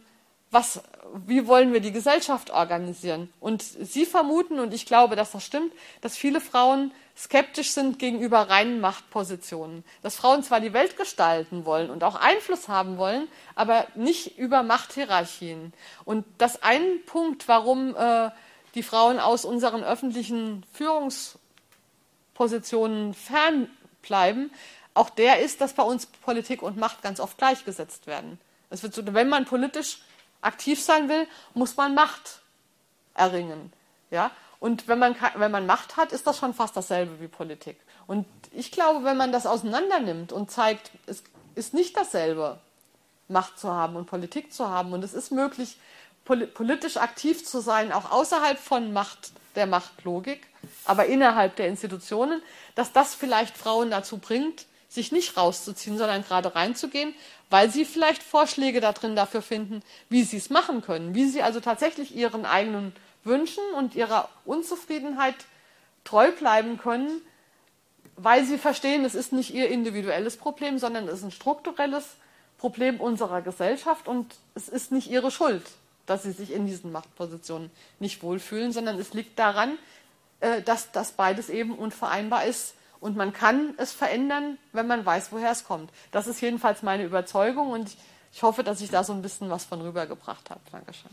was, wie wollen wir die Gesellschaft organisieren? Und Sie vermuten, und ich glaube, dass das stimmt, dass viele Frauen skeptisch sind gegenüber reinen Machtpositionen. Dass Frauen zwar die Welt gestalten wollen und auch Einfluss haben wollen, aber nicht über Machthierarchien. Und das ein Punkt, warum äh, die Frauen aus unseren öffentlichen Führungspositionen fernbleiben, auch der ist, dass bei uns Politik und Macht ganz oft gleichgesetzt werden. Es wird so, wenn man politisch aktiv sein will, muss man Macht erringen. Ja? Und wenn man, wenn man Macht hat, ist das schon fast dasselbe wie Politik. Und ich glaube, wenn man das auseinander nimmt und zeigt, es ist nicht dasselbe, Macht zu haben und Politik zu haben, und es ist möglich, politisch aktiv zu sein, auch außerhalb von Macht, der Machtlogik, aber innerhalb der Institutionen, dass das vielleicht Frauen dazu bringt, sich nicht rauszuziehen, sondern gerade reinzugehen, weil sie vielleicht Vorschläge da drin dafür finden, wie sie es machen können, wie sie also tatsächlich ihren eigenen Wünschen und ihrer Unzufriedenheit treu bleiben können, weil sie verstehen, es ist nicht ihr individuelles Problem, sondern es ist ein strukturelles Problem unserer Gesellschaft und es ist nicht ihre Schuld, dass sie sich in diesen Machtpositionen nicht wohlfühlen, sondern es liegt daran, äh, dass das beides eben unvereinbar ist und man kann es verändern, wenn man weiß, woher es kommt. Das ist jedenfalls meine Überzeugung und ich hoffe, dass ich da so ein bisschen was von rübergebracht habe. Dankeschön.